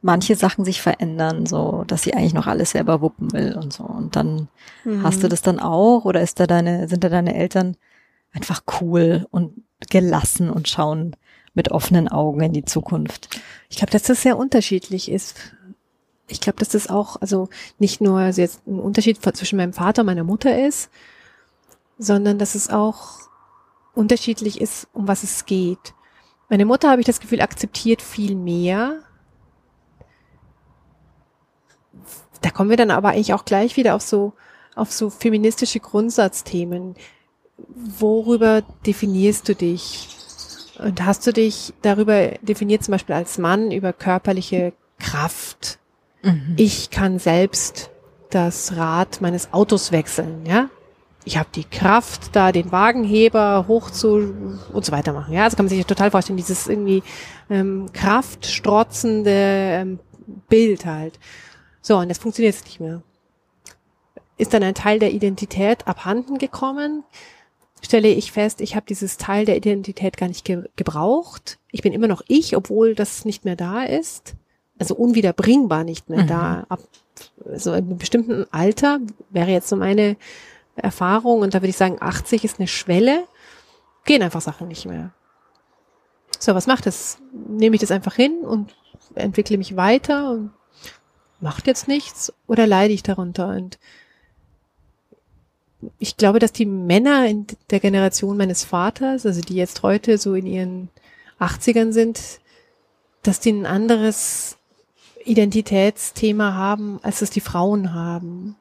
manche Sachen sich verändern, so dass sie eigentlich noch alles selber wuppen will und so. Und dann Mhm. Hast du das dann auch oder ist da deine, sind da deine Eltern einfach cool und gelassen und schauen mit offenen Augen in die Zukunft? Ich glaube, dass das sehr unterschiedlich ist. Ich glaube, dass das auch, also nicht nur also jetzt ein Unterschied zwischen meinem Vater und meiner Mutter ist, sondern dass es auch unterschiedlich ist, um was es geht. Meine Mutter, habe ich das Gefühl, akzeptiert viel mehr. Da kommen wir dann aber eigentlich auch gleich wieder auf so, auf so feministische Grundsatzthemen. Worüber definierst du dich? Und hast du dich darüber definiert, zum Beispiel als Mann, über körperliche Kraft? Ich kann selbst das Rad meines Autos wechseln, ja? Ich habe die Kraft, da den Wagenheber hoch zu und so weiter machen. Ja, also kann man sich total vorstellen, dieses irgendwie ähm, kraftstrotzende ähm, Bild halt. So, und das funktioniert jetzt nicht mehr. Ist dann ein Teil der Identität abhanden gekommen? stelle ich fest, ich habe dieses Teil der Identität gar nicht ge gebraucht. Ich bin immer noch ich, obwohl das nicht mehr da ist. Also unwiederbringbar nicht mehr Mhm. da. Ab so in einem bestimmten Alter wäre jetzt so meine Erfahrung und da würde ich sagen, 80 ist eine Schwelle, gehen einfach Sachen nicht mehr. So, was macht das? Nehme ich das einfach hin und entwickle mich weiter und macht jetzt nichts oder leide ich darunter? Und ich glaube, dass die Männer in der Generation meines Vaters, also die jetzt heute so in ihren 80ern sind, dass die ein anderes Identitätsthema haben, als es die Frauen haben.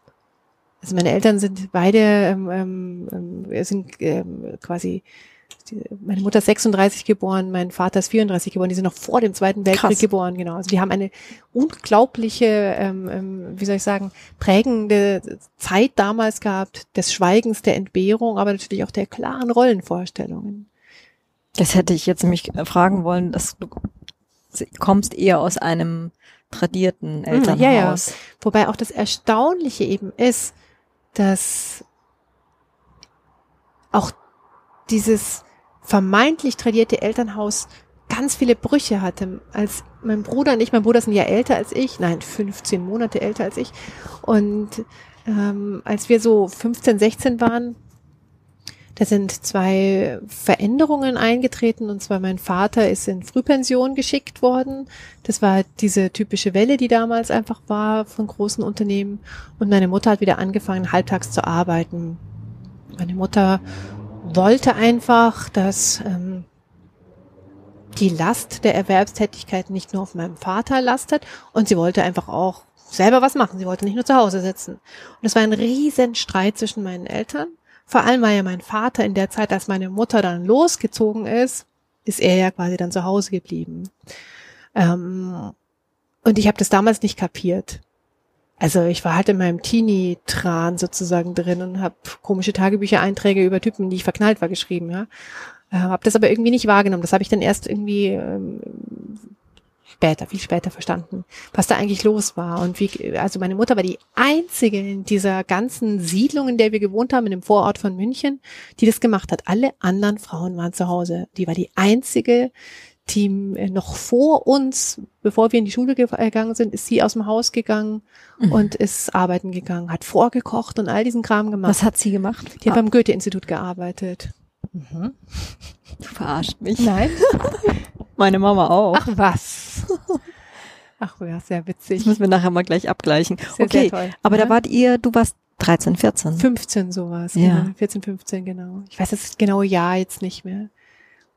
Also meine Eltern sind beide ähm, ähm, ähm, sind ähm, quasi die, meine Mutter ist 36 geboren, mein Vater ist 34 geboren, die sind noch vor dem Zweiten Weltkrieg Krass. geboren, genau. Also die haben eine unglaubliche, ähm, ähm, wie soll ich sagen, prägende Zeit damals gehabt, des Schweigens, der Entbehrung, aber natürlich auch der klaren Rollenvorstellungen. Das hätte ich jetzt äh, fragen wollen, dass du kommst eher aus einem tradierten Elternhaus. ja, ja. Wobei auch das Erstaunliche eben ist, dass auch dieses vermeintlich tradierte Elternhaus ganz viele Brüche hatte. Als mein Bruder und ich, mein Bruder ist ein Jahr älter als ich, nein, 15 Monate älter als ich. Und ähm, als wir so 15, 16 waren, da sind zwei Veränderungen eingetreten. Und zwar mein Vater ist in Frühpension geschickt worden. Das war diese typische Welle, die damals einfach war von großen Unternehmen. Und meine Mutter hat wieder angefangen, halbtags zu arbeiten. Meine Mutter wollte einfach, dass ähm, die Last der Erwerbstätigkeit nicht nur auf meinem Vater lastet und sie wollte einfach auch selber was machen. Sie wollte nicht nur zu Hause sitzen. Und es war ein riesen Streit zwischen meinen Eltern. Vor allem war ja mein Vater in der Zeit, als meine Mutter dann losgezogen ist, ist er ja quasi dann zu Hause geblieben. Ähm, und ich habe das damals nicht kapiert. Also ich war halt in meinem Teenie-Tran sozusagen drin und habe komische Tagebücher-Einträge über Typen, die ich verknallt war, geschrieben, ja. Äh, habe das aber irgendwie nicht wahrgenommen. Das habe ich dann erst irgendwie ähm, später, viel später verstanden, was da eigentlich los war. Und wie, also meine Mutter war die einzige in dieser ganzen Siedlung, in der wir gewohnt haben, in dem Vorort von München, die das gemacht hat. Alle anderen Frauen waren zu Hause. Die war die einzige, die äh, noch vor uns, bevor wir in die Schule ge- gegangen sind, ist sie aus dem Haus gegangen Mhm. und ist arbeiten gegangen, hat vorgekocht und all diesen Kram gemacht. Was hat sie gemacht? die hat beim Goethe-Institut gearbeitet. Du verarscht mich. Nein. Meine Mama auch. Ach was. Ach ja, sehr Das witzig. müssen wir nachher mal gleich abgleichen. Sehr, okay, sehr toll. aber Ja. da wart ihr, du warst 13, 14. 15 sowas, Ja. genau. 14, 15, genau. Ich weiß das genaue Jahr jetzt nicht mehr.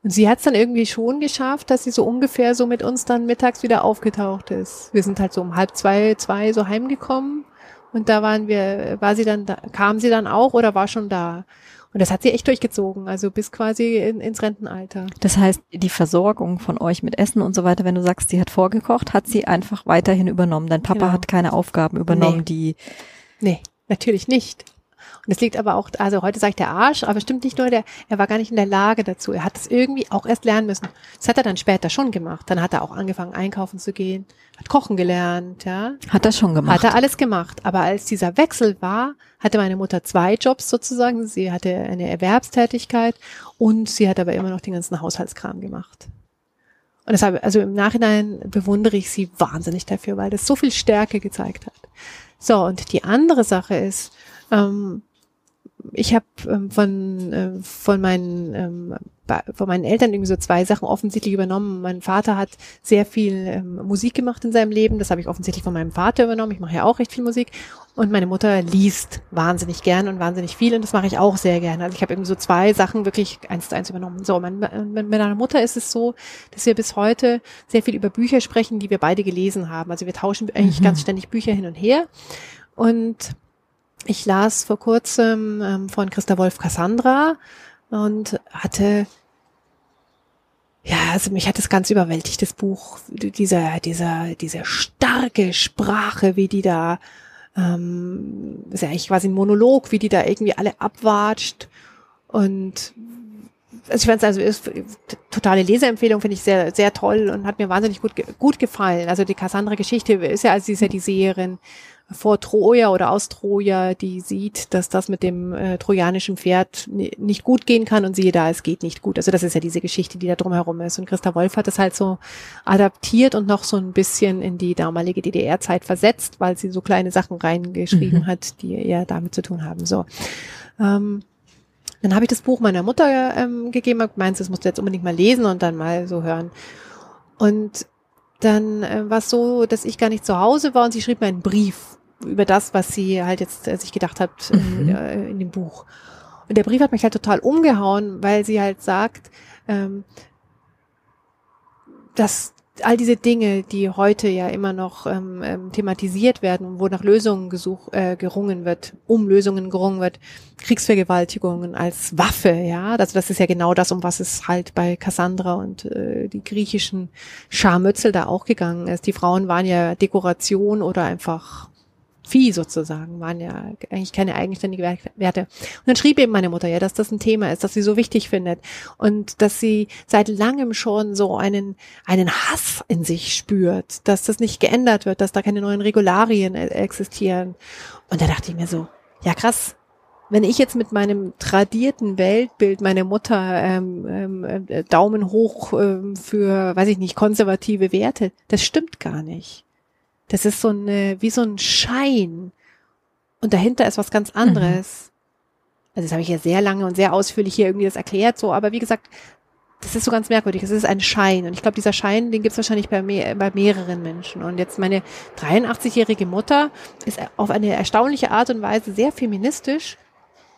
Und sie hat es dann irgendwie schon geschafft, dass sie so ungefähr so mit uns dann mittags wieder aufgetaucht ist. Wir sind halt so um halb zwei, zwei so heimgekommen und da waren wir, war sie dann da, kam sie dann auch oder war schon da? Und das hat sie echt durchgezogen, also bis quasi in, ins Rentenalter. Das heißt, die Versorgung von euch mit Essen und so weiter, wenn du sagst, sie hat vorgekocht, hat sie einfach weiterhin übernommen. Dein Papa Genau. hat keine Aufgaben übernommen, Nee. die Nee, natürlich nicht. Und es liegt aber auch, also heute sage ich der Arsch, aber stimmt nicht nur der, er war gar nicht in der Lage dazu. Er hat es irgendwie auch erst lernen müssen. Das hat er dann später schon gemacht. Dann hat er auch angefangen, einkaufen zu gehen, hat kochen gelernt, ja. hat er schon gemacht. Hat er alles gemacht. Aber als dieser Wechsel war, hatte meine Mutter zwei Jobs sozusagen. Sie hatte eine Erwerbstätigkeit und sie hat aber immer noch den ganzen Haushaltskram gemacht. Und deshalb, also im Nachhinein bewundere ich sie wahnsinnig dafür, weil das so viel Stärke gezeigt hat. So, und die andere Sache ist, ähm, ich habe ähm, von, äh, von, meinen, ähm, von meinen Eltern irgendwie so zwei Sachen offensichtlich übernommen. Mein Vater hat sehr viel ähm, Musik gemacht in seinem Leben. Das habe ich offensichtlich von meinem Vater übernommen. Ich mache ja auch recht viel Musik. Und meine Mutter liest wahnsinnig gern und wahnsinnig viel. Und das mache ich auch sehr gerne. Also ich habe irgendwie so zwei Sachen wirklich eins zu eins übernommen. So, mein, mein, mit meiner Mutter ist es so, dass wir bis heute sehr viel über Bücher sprechen, die wir beide gelesen haben. Also wir tauschen eigentlich Mhm. ganz ständig Bücher hin und her. Und ich las vor kurzem ähm, von Christa Wolf Cassandra und hatte ja, also mich hat das ganz überwältigt, das Buch, dieser, dieser, diese starke Sprache, wie die da, ähm, ist ja eigentlich quasi ein Monolog, wie die da irgendwie alle abwatscht und also ich fand es also ist totale Leseempfehlung, finde ich sehr, sehr toll und hat mir wahnsinnig gut, gut gefallen. Also die Cassandra-Geschichte ist ja, also sie ist ja die Seherin vor Troja oder aus Troja, die sieht, dass das mit dem äh, trojanischen Pferd ni- nicht gut gehen kann und siehe da, es geht nicht gut. Also das ist ja diese Geschichte, die da drumherum ist. Und Christa Wolf hat das halt so adaptiert und noch so ein bisschen in die damalige DDR-Zeit versetzt, weil sie so kleine Sachen reingeschrieben Mhm. hat, die eher damit zu tun haben. So. Ähm, dann habe ich das Buch meiner Mutter ähm, gegeben, hab gemeint, das musst du jetzt unbedingt mal lesen und dann mal so hören. Und dann äh, war es so, dass ich gar nicht zu Hause war und sie schrieb mir einen Brief über das, was sie halt jetzt äh, sich gedacht hat in, Mhm. äh, in dem Buch. Und der Brief hat mich halt total umgehauen, weil sie halt sagt, ähm, dass all diese Dinge, die heute ja immer noch ähm, ähm, thematisiert werden und wo nach Lösungen gesuch, äh, gerungen wird, um Lösungen gerungen wird, Kriegsvergewaltigungen als Waffe, ja, also das ist ja genau das, um was es halt bei Cassandra und äh, die griechischen Scharmützel da auch gegangen ist. Die Frauen waren ja Dekoration oder einfach Vieh sozusagen, waren ja eigentlich keine eigenständige Wer- Werte. Und dann schrieb eben meine Mutter ja, dass das ein Thema ist, das sie so wichtig findet und dass sie seit langem schon so einen, einen Hass in sich spürt, dass das nicht geändert wird, dass da keine neuen Regularien äh, existieren. Und da dachte ich mir so, ja krass, wenn ich jetzt mit meinem tradierten Weltbild meine Mutter ähm, ähm, äh, Daumen hoch ähm, für, weiß ich nicht, konservative Werte, das stimmt gar nicht. Das ist so eine, wie so ein Schein. Und dahinter ist was ganz anderes. Also das habe ich ja sehr lange und sehr ausführlich hier irgendwie das erklärt, so, aber wie gesagt, das ist so ganz merkwürdig. Es ist ein Schein. Und ich glaube, dieser Schein, den gibt es wahrscheinlich bei, mehr, bei mehreren Menschen. Und jetzt meine 83-jährige Mutter ist auf eine erstaunliche Art und Weise sehr feministisch,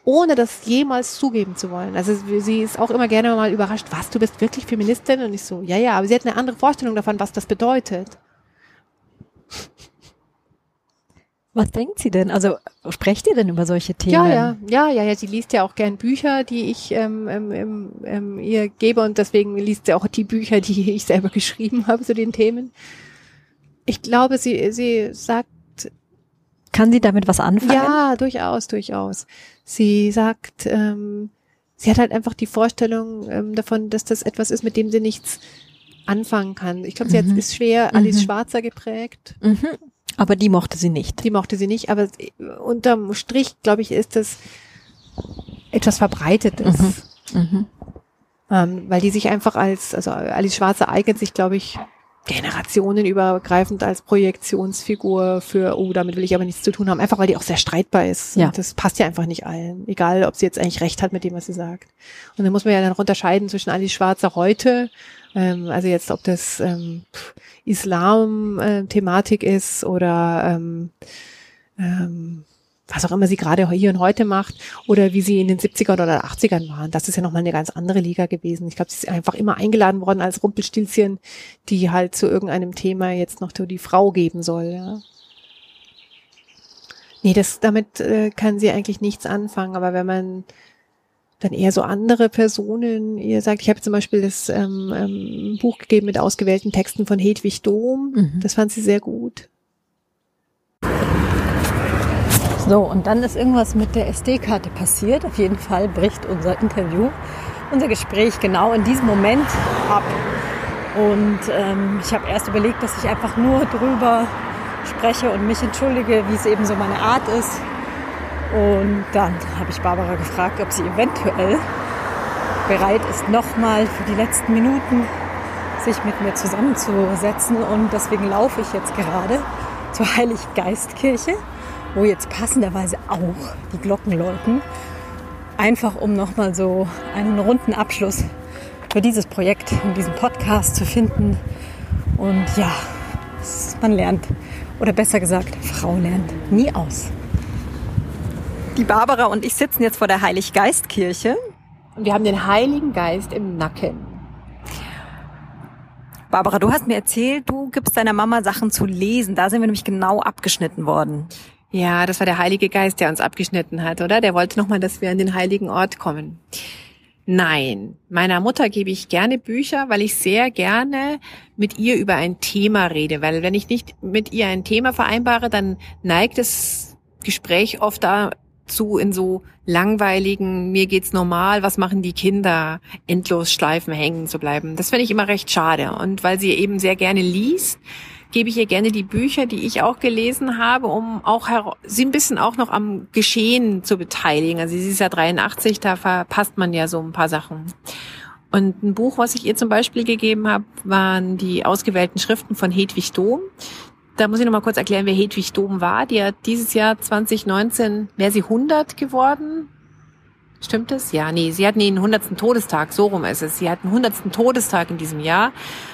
ohne das jemals zugeben zu wollen. Also sie ist auch immer gerne mal überrascht, was, du bist wirklich Feministin? Und ich so, ja, ja, aber sie hat eine andere Vorstellung davon, was das bedeutet. Was denkt sie denn? Also sprecht ihr denn über solche Themen? Ja, ja, ja, ja, ja. Sie liest ja auch gern Bücher, die ich ähm, ähm, ähm, ähm, ihr gebe und deswegen liest sie auch die Bücher, die ich selber geschrieben habe zu den Themen. Ich glaube, sie, sie sagt, Kann sie damit was anfangen? ja, durchaus, durchaus. Sie sagt, ähm, sie hat halt einfach die Vorstellung ähm, davon, dass das etwas ist, mit dem sie nichts anfangen kann. Ich glaube, sie hat, Mhm. ist schwer Alice Mhm. Schwarzer geprägt. Mhm. Aber die mochte sie nicht. Die mochte sie nicht, aber unterm Strich, glaube ich, ist das etwas Verbreitetes. Mhm. Ähm, weil die sich einfach als, also Alice Schwarzer eignet sich, glaube ich, generationenübergreifend als Projektionsfigur für, oh, damit will ich aber nichts zu tun haben, einfach weil die auch sehr streitbar ist. Ja. Und das passt ja einfach nicht allen, egal ob sie jetzt eigentlich recht hat mit dem, was sie sagt. Und dann muss man ja dann unterscheiden zwischen Alice Schwarzer heute, ähm, also jetzt, ob das ähm, Islam-Thematik ist oder ähm, ähm, was auch immer sie gerade hier und heute macht oder wie sie in den 70ern oder 80ern waren. Das ist ja nochmal eine ganz andere Liga gewesen. Ich glaube, sie ist einfach immer eingeladen worden als Rumpelstilzchen, die halt zu irgendeinem Thema jetzt noch die Frau geben soll. Ja. Nee, das, damit äh, kann sie eigentlich nichts anfangen. Aber wenn man dann eher so andere Personen. Ihr sagt, ich habe zum Beispiel das ähm, ähm, Buch gegeben mit ausgewählten Texten von Hedwig Dom. Mhm. Das fand sie sehr gut. So, und dann ist irgendwas mit der SD-Karte passiert. Auf jeden Fall bricht unser Interview, unser Gespräch genau in diesem Moment ab. Und ähm, ich habe erst überlegt, dass ich einfach nur drüber spreche und mich entschuldige, wie es eben so meine Art ist. Und dann habe ich Barbara gefragt, ob sie eventuell bereit ist, nochmal für die letzten Minuten sich mit mir zusammenzusetzen. Und deswegen laufe ich jetzt gerade zur Heiliggeistkirche, wo jetzt passenderweise auch die Glocken läuten. Einfach um nochmal so einen runden Abschluss für dieses Projekt und diesen Podcast zu finden. Und ja, man lernt, oder besser gesagt, Frau lernt nie aus. Die Barbara und ich sitzen jetzt vor der Heiliggeistkirche. Und wir haben den Heiligen Geist im Nacken. Barbara, du hast mir erzählt, du gibst deiner Mama Sachen zu lesen. Da sind wir nämlich genau abgeschnitten worden. Ja, das war der Heilige Geist, der uns abgeschnitten hat, oder? Der wollte nochmal, dass wir an den heiligen Ort kommen. Nein, meiner Mutter gebe ich gerne Bücher, weil ich sehr gerne mit ihr über ein Thema rede, weil wenn ich nicht mit ihr ein Thema vereinbare, dann neigt das Gespräch oft da zu in so langweiligen, mir geht's normal, was machen die Kinder, endlos Schleifen hängen zu bleiben. Das finde ich immer recht schade. Und weil sie eben sehr gerne liest, gebe ich ihr gerne die Bücher, die ich auch gelesen habe, um auch sie ein bisschen auch noch am Geschehen zu beteiligen. Also sie ist ja 83, da verpasst man ja so ein paar Sachen. Und ein Buch, was ich ihr zum Beispiel gegeben habe, waren die ausgewählten Schriften von Hedwig Dom da muss ich noch mal kurz erklären, wer Hedwig Dom war. Die hat dieses Jahr 2019, wäre sie 100 geworden. Stimmt es? Ja, nee, sie hat den 100. Todestag, so rum ist es. Sie hat den 100. Todestag in diesem Jahr,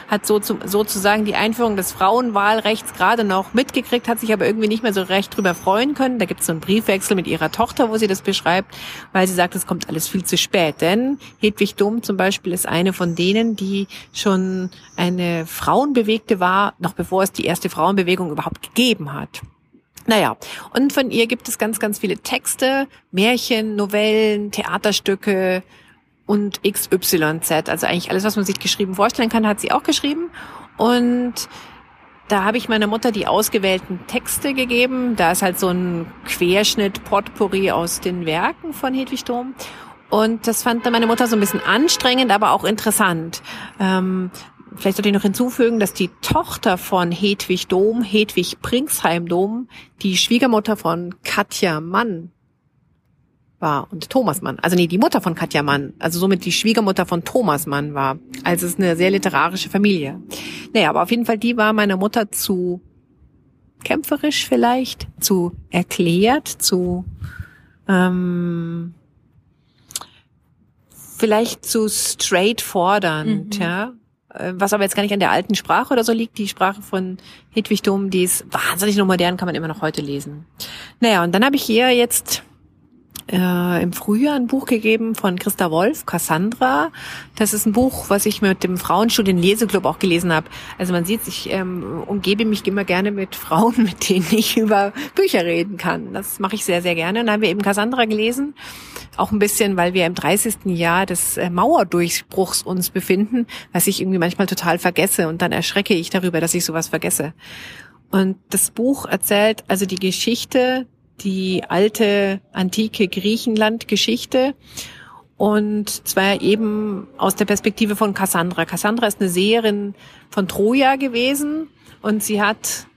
hat so zu, sozusagen die Einführung des Frauenwahlrechts gerade noch mitgekriegt, hat sich aber irgendwie nicht mehr so recht drüber freuen können. Da gibt es so einen Briefwechsel mit ihrer Tochter, wo sie das beschreibt, weil sie sagt, es kommt alles viel zu spät. Denn Hedwig Dom zum Beispiel ist eine von denen, die schon eine Frauenbewegte war, noch bevor es die erste Frauenbewegung überhaupt gegeben hat. Naja, und von ihr gibt es ganz, ganz viele Texte, Märchen, Novellen, Theaterstücke und XYZ. Also eigentlich alles, was man sich geschrieben vorstellen kann, hat sie auch geschrieben. Und da habe ich meiner Mutter die ausgewählten Texte gegeben. Da ist halt so ein Querschnitt, Potpourri aus den Werken von Hedwig Dom. Und das fand dann meine Mutter so ein bisschen anstrengend, aber auch interessant. Ähm, Vielleicht sollte ich noch hinzufügen, dass die Tochter von Hedwig Dom, Hedwig Pringsheim Dom, die Schwiegermutter von Katja Mann war und Thomas Mann. Also nee, die Mutter von Katja Mann, also somit die Schwiegermutter von Thomas Mann war. Also es ist eine sehr literarische Familie. Naja, aber auf jeden Fall, die war meiner Mutter zu kämpferisch vielleicht, zu erklärt, zu ähm, vielleicht zu straightfordernd, mhm. ja. Äh, was aber jetzt gar nicht an der alten Sprache oder so liegt. Die Sprache von Hedwig Dom, die ist wahnsinnig noch modern, kann man immer noch heute lesen. Naja, und dann habe ich hier jetzt äh, im Frühjahr ein Buch gegeben von Christa Wolf, Cassandra. Das ist ein Buch, was ich mit dem Frauenstudien Leseclub auch gelesen habe. Also man sieht, ich ähm, umgebe mich immer gerne mit Frauen, mit denen ich über Bücher reden kann. Das mache ich sehr, sehr gerne. Und dann haben wir eben Cassandra gelesen. Auch ein bisschen, weil wir im 30. Jahr des äh, Mauerdurchbruchs uns befinden, was ich irgendwie manchmal total vergesse. Und dann erschrecke ich darüber, dass ich sowas vergesse. Und das Buch erzählt also die Geschichte die alte antike Griechenland-Geschichte und zwar eben aus der Perspektive von Cassandra. Cassandra ist eine Seherin von Troja gewesen und sie hat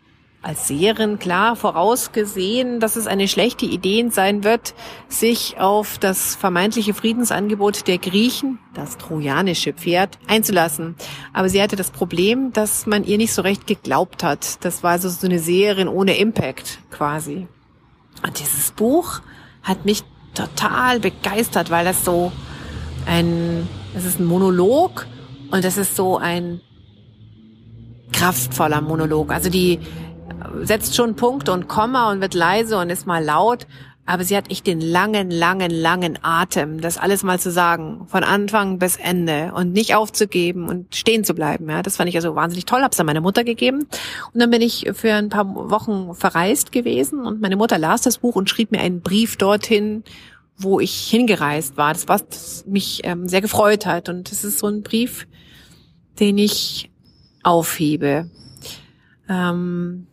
als Seherin klar vorausgesehen, dass es eine schlechte Idee sein wird, sich auf das vermeintliche Friedensangebot der Griechen, das trojanische Pferd, einzulassen. Aber sie hatte das Problem, dass man ihr nicht so recht geglaubt hat. Das war also so eine Seherin ohne Impact quasi. Und dieses Buch hat mich total begeistert, weil das so ein, es ist ein Monolog und es ist so ein kraftvoller Monolog. Also die setzt schon Punkt und Komma und wird leise und ist mal laut aber sie hat echt den langen, langen, langen Atem, das alles mal zu sagen, von Anfang bis Ende und nicht aufzugeben und stehen zu bleiben. Ja, das fand ich also wahnsinnig toll. Hab's an meine Mutter gegeben und dann bin ich für ein paar Wochen verreist gewesen und meine Mutter las das Buch und schrieb mir einen Brief dorthin, wo ich hingereist war. Das was mich ähm, sehr gefreut hat. Und das ist so ein Brief, den ich aufhebe. Ähm,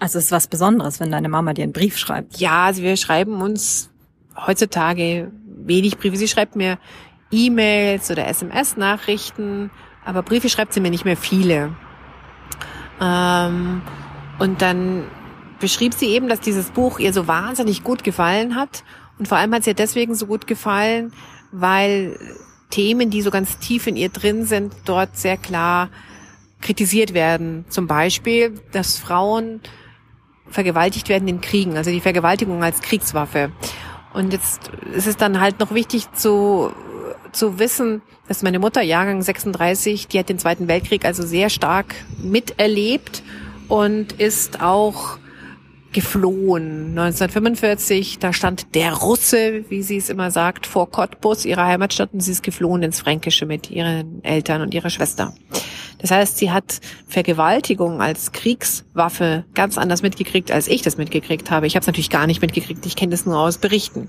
also es ist was Besonderes, wenn deine Mama dir einen Brief schreibt. Ja, also wir schreiben uns heutzutage wenig Briefe. Sie schreibt mir E-Mails oder SMS-Nachrichten, aber Briefe schreibt sie mir nicht mehr viele. Ähm, und dann beschrieb sie eben, dass dieses Buch ihr so wahnsinnig gut gefallen hat. Und vor allem hat es ihr deswegen so gut gefallen, weil Themen, die so ganz tief in ihr drin sind, dort sehr klar kritisiert werden. Zum Beispiel, dass Frauen vergewaltigt werden in Kriegen, also die Vergewaltigung als Kriegswaffe. Und jetzt ist es dann halt noch wichtig zu, zu wissen, dass meine Mutter, Jahrgang 36, die hat den Zweiten Weltkrieg also sehr stark miterlebt und ist auch geflohen. 1945, da stand der Russe, wie sie es immer sagt, vor Cottbus, ihrer Heimatstadt, und sie ist geflohen ins Fränkische mit ihren Eltern und ihrer Schwester. Das heißt, sie hat Vergewaltigung als Kriegswaffe ganz anders mitgekriegt, als ich das mitgekriegt habe. Ich habe es natürlich gar nicht mitgekriegt, ich kenne das nur aus Berichten.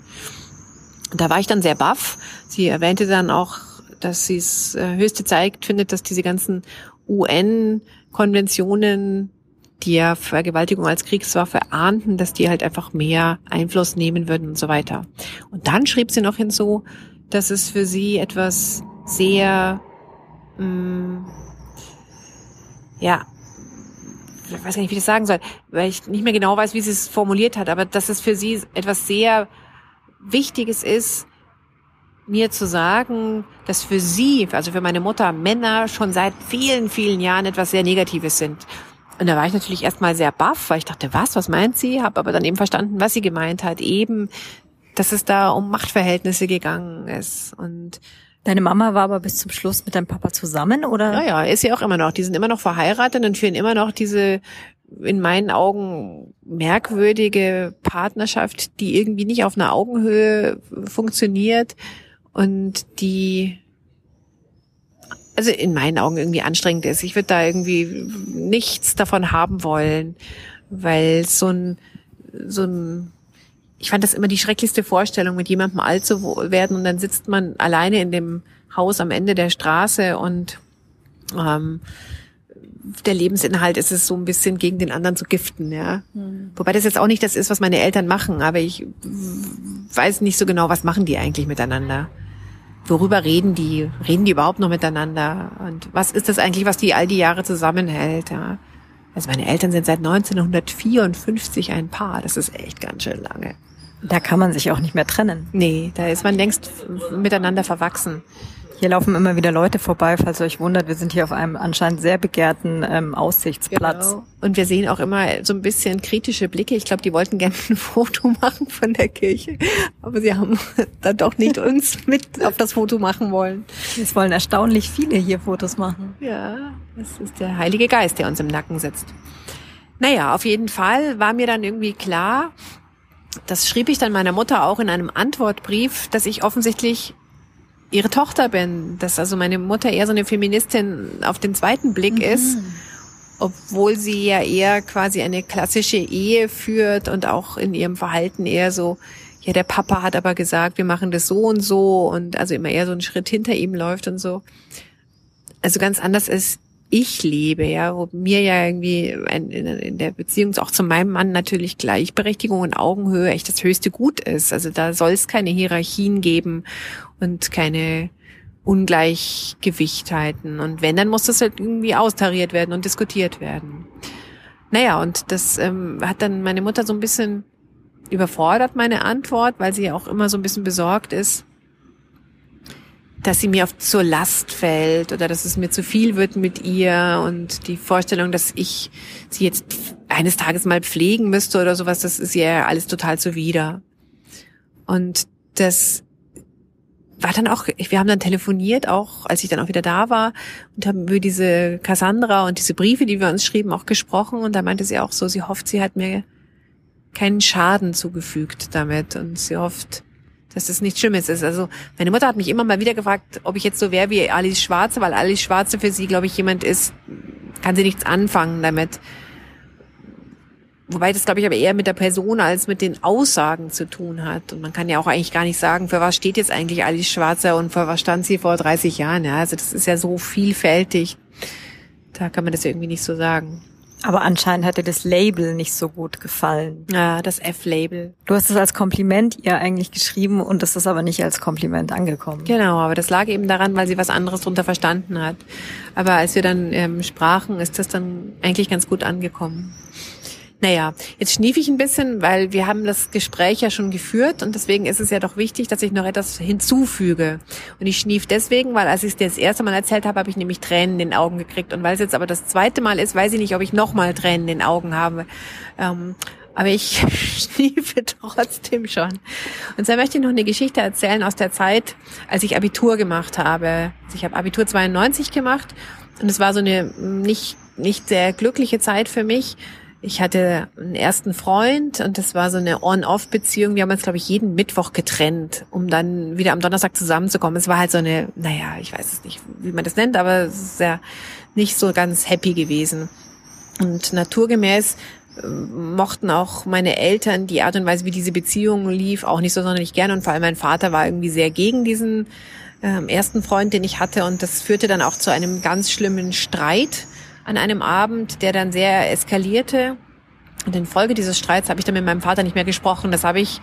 Da war ich dann sehr baff. Sie erwähnte dann auch, dass sie es äh, höchste Zeit findet, dass diese ganzen UN-Konventionen die ja Vergewaltigung als Kriegswaffe ahnten, dass die halt einfach mehr Einfluss nehmen würden und so weiter. Und dann schrieb sie noch hinzu, dass es für sie etwas sehr, mh, mm, ja, ich weiß gar nicht, wie ich das sagen soll, weil ich nicht mehr genau weiß, wie sie es formuliert hat, aber dass es für sie etwas sehr Wichtiges ist, mir zu sagen, dass für sie, also für meine Mutter, Männer schon seit vielen, vielen Jahren etwas sehr Negatives sind. Und da war ich natürlich erstmal sehr baff, weil ich dachte, was, was meint sie? Habe aber dann eben verstanden, was sie gemeint hat. Eben, dass es da um Machtverhältnisse gegangen ist. Und Deine Mama war aber bis zum Schluss mit deinem Papa zusammen, oder? Ja, ja, ist sie auch immer noch. Die sind immer noch verheiratet und führen immer noch diese in meinen Augen merkwürdige Partnerschaft, die irgendwie nicht auf einer Augenhöhe funktioniert und die also in meinen Augen irgendwie anstrengend ist. Ich würde da irgendwie nichts davon haben wollen, weil so ein, so ein, ich fand das immer die schrecklichste Vorstellung, mit jemandem alt zu werden und dann sitzt man alleine in dem Haus am Ende der Straße und ähm, der Lebensinhalt ist es so ein bisschen gegen den anderen zu giften, ja. Mhm. Wobei das jetzt auch nicht das ist, was meine Eltern machen, aber ich weiß nicht so genau, was machen die eigentlich miteinander worüber reden die? Reden die überhaupt noch miteinander? Und was ist das eigentlich, was die all die Jahre zusammenhält? Ja? Also meine Eltern sind seit 1954 ein Paar. Das ist echt ganz schön lange. Da kann man sich auch nicht mehr trennen. Nee, da ist man längst miteinander verwachsen. Hier laufen immer wieder Leute vorbei, falls ihr euch wundert. Wir sind hier auf einem anscheinend sehr begehrten ähm, Aussichtsplatz. Genau. Und wir sehen auch immer so ein bisschen kritische Blicke. Ich glaube, die wollten gerne ein Foto machen von der Kirche, aber sie haben dann doch nicht uns mit auf das Foto machen wollen. Es wollen erstaunlich viele hier Fotos machen. Ja, das ist der Heilige Geist, der uns im Nacken sitzt. Naja, auf jeden Fall war mir dann irgendwie klar, das schrieb ich dann meiner Mutter auch in einem Antwortbrief, dass ich offensichtlich ihre Tochter bin, dass also meine Mutter eher so eine Feministin auf den zweiten Blick mhm. ist, obwohl sie ja eher quasi eine klassische Ehe führt und auch in ihrem Verhalten eher so, ja, der Papa hat aber gesagt, wir machen das so und so und also immer eher so einen Schritt hinter ihm läuft und so. Also ganz anders ist ich lebe, ja, wo mir ja irgendwie in, der Beziehung auch zu meinem Mann natürlich Gleichberechtigung und Augenhöhe echt das höchste Gut ist. Also da soll es keine Hierarchien geben und keine Ungleichgewichtheiten. Und wenn, dann muss das halt irgendwie austariert werden und diskutiert werden. Naja, und das ähm, hat dann meine Mutter so ein bisschen überfordert, meine Antwort, weil sie ja auch immer so ein bisschen besorgt ist, dass sie mir oft zur Last fällt oder dass es mir zu viel wird mit ihr und die Vorstellung, dass ich sie jetzt eines Tages mal pflegen müsste oder sowas, das ist ihr alles total zuwider. Und das war dann auch, wir haben dann telefoniert, auch als ich dann auch wieder da war und haben über diese Cassandra und diese Briefe, die wir uns schrieben, auch gesprochen und da meinte sie auch so, sie hofft, sie hat mir keinen Schaden zugefügt damit und sie hofft, dass das nichts Schlimmes ist. Also meine Mutter hat mich immer mal wieder gefragt, ob ich jetzt so wäre wie Alice Schwarze, weil Alice Schwarze für sie, glaube ich, jemand ist, kann sie nichts anfangen damit. Wobei das, glaube ich, aber eher mit der Person als mit den Aussagen zu tun hat. Und man kann ja auch eigentlich gar nicht sagen, für was steht jetzt eigentlich Alice Schwarzer und für was stand sie vor 30 Jahren. Ja, also das ist ja so vielfältig. Da kann man das irgendwie nicht so sagen. Aber anscheinend hat dir das Label nicht so gut gefallen. Ja, das F-Label. Du hast es als Kompliment ihr eigentlich geschrieben und es ist aber nicht als Kompliment angekommen. Genau, aber das lag eben daran, weil sie was anderes drunter verstanden hat. Aber als wir dann ähm, sprachen, ist das dann eigentlich ganz gut angekommen. Naja, jetzt schnief ich ein bisschen, weil wir haben das Gespräch ja schon geführt und deswegen ist es ja doch wichtig, dass ich noch etwas hinzufüge. Und ich schnief deswegen, weil als ich es dir das erste Mal erzählt habe, habe ich nämlich Tränen in den Augen gekriegt. Und weil es jetzt aber das zweite Mal ist, weiß ich nicht, ob ich nochmal Tränen in den Augen habe. Ähm, aber ich schniefe trotzdem schon. Und zwar möchte ich noch eine Geschichte erzählen aus der Zeit, als ich Abitur gemacht habe. Also ich habe Abitur 92 gemacht und es war so eine nicht nicht sehr glückliche Zeit für mich, ich hatte einen ersten Freund und das war so eine On-Off-Beziehung. Wir haben uns, glaube ich, jeden Mittwoch getrennt, um dann wieder am Donnerstag zusammenzukommen. Es war halt so eine, naja, ich weiß es nicht, wie man das nennt, aber es ist ja nicht so ganz happy gewesen. Und naturgemäß äh, mochten auch meine Eltern die Art und Weise, wie diese Beziehung lief, auch nicht so sonderlich gerne. Und vor allem mein Vater war irgendwie sehr gegen diesen ähm, ersten Freund, den ich hatte. Und das führte dann auch zu einem ganz schlimmen Streit an einem Abend, der dann sehr eskalierte. Und in Folge dieses Streits habe ich dann mit meinem Vater nicht mehr gesprochen. Das habe ich,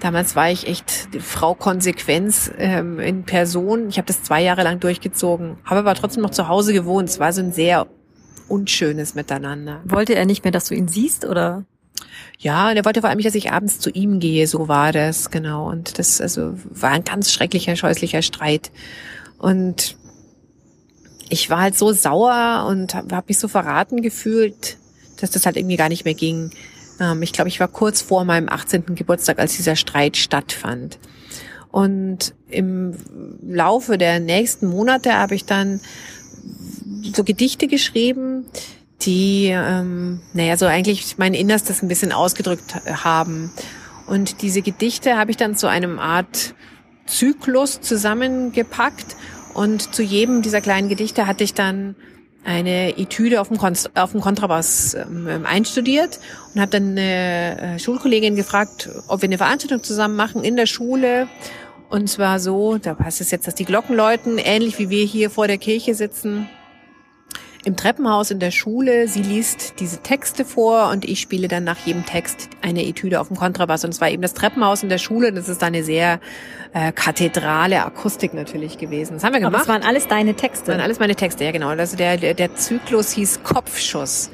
damals war ich echt Frau Konsequenz ähm, in Person. Ich habe das zwei Jahre lang durchgezogen, habe aber trotzdem noch zu Hause gewohnt. Es war so ein sehr unschönes Miteinander. Wollte er nicht mehr, dass du ihn siehst, oder? Ja, und er wollte vor allem nicht, dass ich abends zu ihm gehe, so war das, genau. Und das also war ein ganz schrecklicher, scheußlicher Streit. Und ich war halt so sauer und habe hab mich so verraten gefühlt, dass das halt irgendwie gar nicht mehr ging. Ähm, ich glaube, ich war kurz vor meinem 18. Geburtstag, als dieser Streit stattfand. Und im Laufe der nächsten Monate habe ich dann so Gedichte geschrieben, die, ähm, naja, so eigentlich mein Innerstes ein bisschen ausgedrückt haben. Und diese Gedichte habe ich dann zu einem Art Zyklus zusammengepackt und zu jedem dieser kleinen Gedichte hatte ich dann eine Etüde auf dem, Konst auf dem Kontrabass ähm, einstudiert und habe dann eine äh, Schulkollegin gefragt, ob wir eine Veranstaltung zusammen machen in der Schule. Und zwar so, da passt es jetzt, dass die Glocken läuten, ähnlich wie wir hier vor der Kirche sitzen im Treppenhaus in der Schule. Sie liest diese Texte vor und ich spiele dann nach jedem Text eine Etüde auf dem Kontrabass. Und es war eben das Treppenhaus in der Schule. Das ist eine sehr äh, kathedrale Akustik natürlich gewesen. Das haben wir gemacht. Aber es waren alles deine Texte. Das waren alles meine Texte, ja genau. Also der, der, der Zyklus hieß Kopfschuss.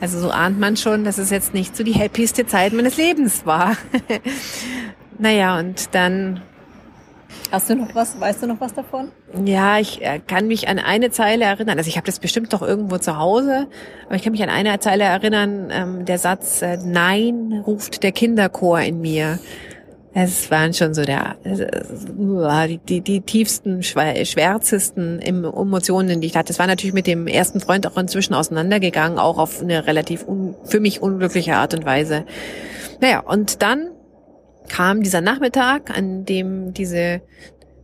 Also so ahnt man schon, dass es jetzt nicht so die happieste Zeit meines Lebens war. naja, und dann Hast du noch was? Weißt du noch was davon? Ja, ich äh, kann mich an eine Zeile erinnern. Also ich habe das bestimmt doch irgendwo zu Hause, aber ich kann mich an eine Zeile erinnern. Ähm, der Satz äh, Nein ruft der Kinderchor in mir. Es waren schon so der äh, die, die, die tiefsten, schwärzesten Emotionen, die ich hatte. Das war natürlich mit dem ersten Freund auch inzwischen auseinandergegangen, auch auf eine relativ un, für mich unglückliche Art und Weise. Naja, und dann kam dieser Nachmittag, an dem diese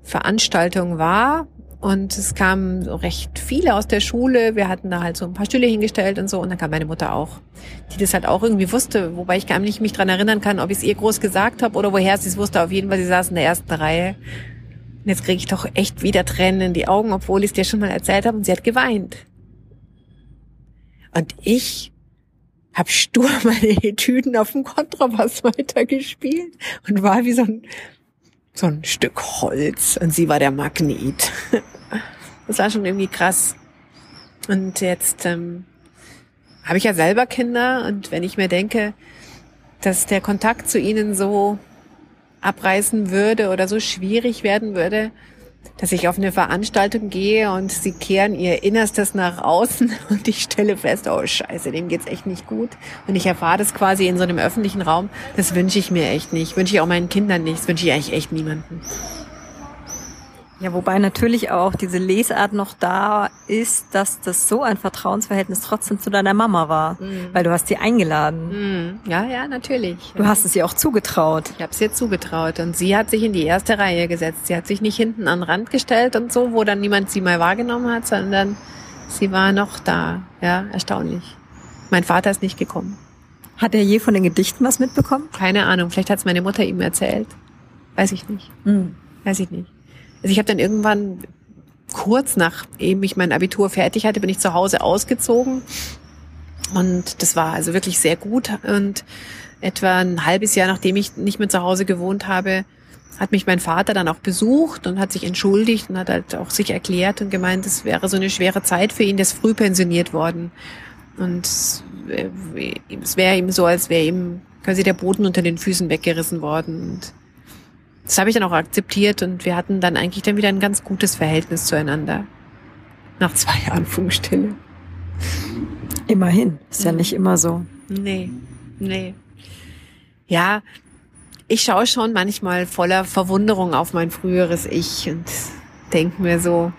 Veranstaltung war. Und es kamen so recht viele aus der Schule. Wir hatten da halt so ein paar Stühle hingestellt und so. Und dann kam meine Mutter auch, die das halt auch irgendwie wusste. Wobei ich gar nicht mich dran erinnern kann, ob ich es ihr groß gesagt habe oder woher sie es wusste. Auf jeden Fall, sie saß in der ersten Reihe. Und jetzt kriege ich doch echt wieder Tränen in die Augen, obwohl ich es dir schon mal erzählt habe. Und sie hat geweint. Und ich habe stur meine Etüden auf dem Kontrabass weitergespielt und war wie so ein, so ein Stück Holz und sie war der Magnet. Das war schon irgendwie krass. Und jetzt ähm, habe ich ja selber Kinder und wenn ich mir denke, dass der Kontakt zu ihnen so abreißen würde oder so schwierig werden würde, dass ich auf eine Veranstaltung gehe und sie kehren ihr Innerstes nach außen und ich stelle fest, oh scheiße, dem geht's echt nicht gut. Und ich erfahre das quasi in so einem öffentlichen Raum. Das wünsche ich mir echt nicht. Wünsche ich auch meinen Kindern nicht. Das wünsche ich eigentlich echt niemanden. Ja, wobei natürlich auch diese Lesart noch da ist, dass das so ein Vertrauensverhältnis trotzdem zu deiner Mama war, mhm. weil du hast sie eingeladen. Mhm. Ja, ja, natürlich. Du hast es ihr auch zugetraut. Ich habe es ihr zugetraut und sie hat sich in die erste Reihe gesetzt. Sie hat sich nicht hinten an den Rand gestellt und so, wo dann niemand sie mal wahrgenommen hat, sondern sie war noch da. Ja, erstaunlich. Mein Vater ist nicht gekommen. Hat er je von den Gedichten was mitbekommen? Keine Ahnung. Vielleicht hat es meine Mutter ihm erzählt. Weiß ich nicht. Hm. Weiß ich nicht. Also ich habe dann irgendwann kurz nachdem ich mein Abitur fertig hatte, bin ich zu Hause ausgezogen. Und das war also wirklich sehr gut. Und etwa ein halbes Jahr, nachdem ich nicht mehr zu Hause gewohnt habe, hat mich mein Vater dann auch besucht und hat sich entschuldigt und hat halt auch sich erklärt und gemeint, es wäre so eine schwere Zeit für ihn, der ist früh pensioniert worden. Und es wäre ihm so, als wäre ihm quasi der Boden unter den Füßen weggerissen worden. Und das habe ich dann auch akzeptiert und wir hatten dann eigentlich dann wieder ein ganz gutes Verhältnis zueinander. Nach zwei Jahren Funkstille. Immerhin. Ist ja nicht immer so. Nee, nee. Ja, ich schaue schon manchmal voller Verwunderung auf mein früheres Ich und denke mir so,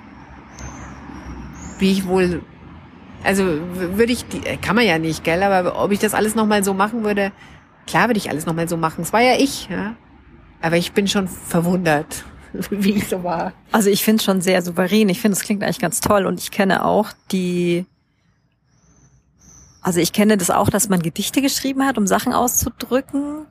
wie ich wohl, also würde ich, kann man ja nicht, gell, aber ob ich das alles nochmal so machen würde, klar würde ich alles nochmal so machen. Es war ja ich, ja. Aber ich bin schon verwundert, wie ich so war. Also ich finde es schon sehr souverän. Ich finde, es klingt eigentlich ganz toll und ich kenne auch die also ich kenne das auch, dass man Gedichte geschrieben hat, um Sachen auszudrücken.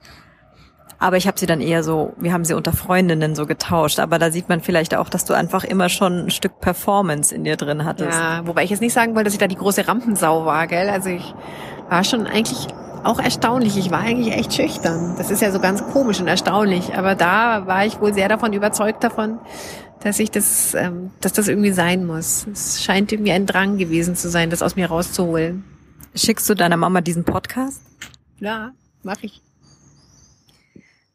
Aber ich habe sie dann eher so, wir haben sie unter Freundinnen so getauscht. Aber da sieht man vielleicht auch, dass du einfach immer schon ein Stück Performance in dir drin hattest. Ja, wobei ich jetzt nicht sagen wollte, dass ich da die große Rampensau war, gell? Also ich war schon eigentlich auch erstaunlich. Ich war eigentlich echt schüchtern. Das ist ja so ganz komisch und erstaunlich. Aber da war ich wohl sehr davon überzeugt davon, dass ich das, ähm, dass das irgendwie sein muss. Es scheint irgendwie ein Drang gewesen zu sein, das aus mir rauszuholen. Schickst du deiner Mama diesen Podcast? Ja, mach ich.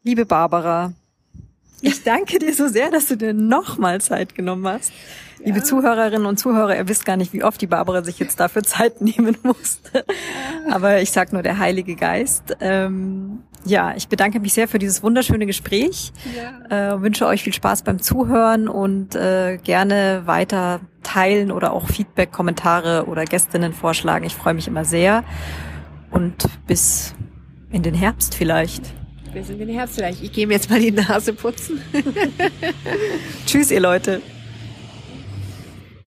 Liebe Barbara, ich danke dir so sehr, dass du dir nochmal Zeit genommen hast. Ja. Liebe Zuhörerinnen und Zuhörer, ihr wisst gar nicht, wie oft die Barbara sich jetzt dafür Zeit nehmen musste. Aber ich sag nur der Heilige Geist. Ähm, ja, ich bedanke mich sehr für dieses wunderschöne Gespräch. Ja. Äh, wünsche euch viel Spaß beim Zuhören und äh, gerne weiter teilen oder auch Feedback, Kommentare oder Gästinnen vorschlagen. Ich freue mich immer sehr. Und bis in den Herbst vielleicht wir sind in den Herbst vielleicht. Ich gehe mir jetzt mal die Nase putzen. Tschüss, ihr Leute.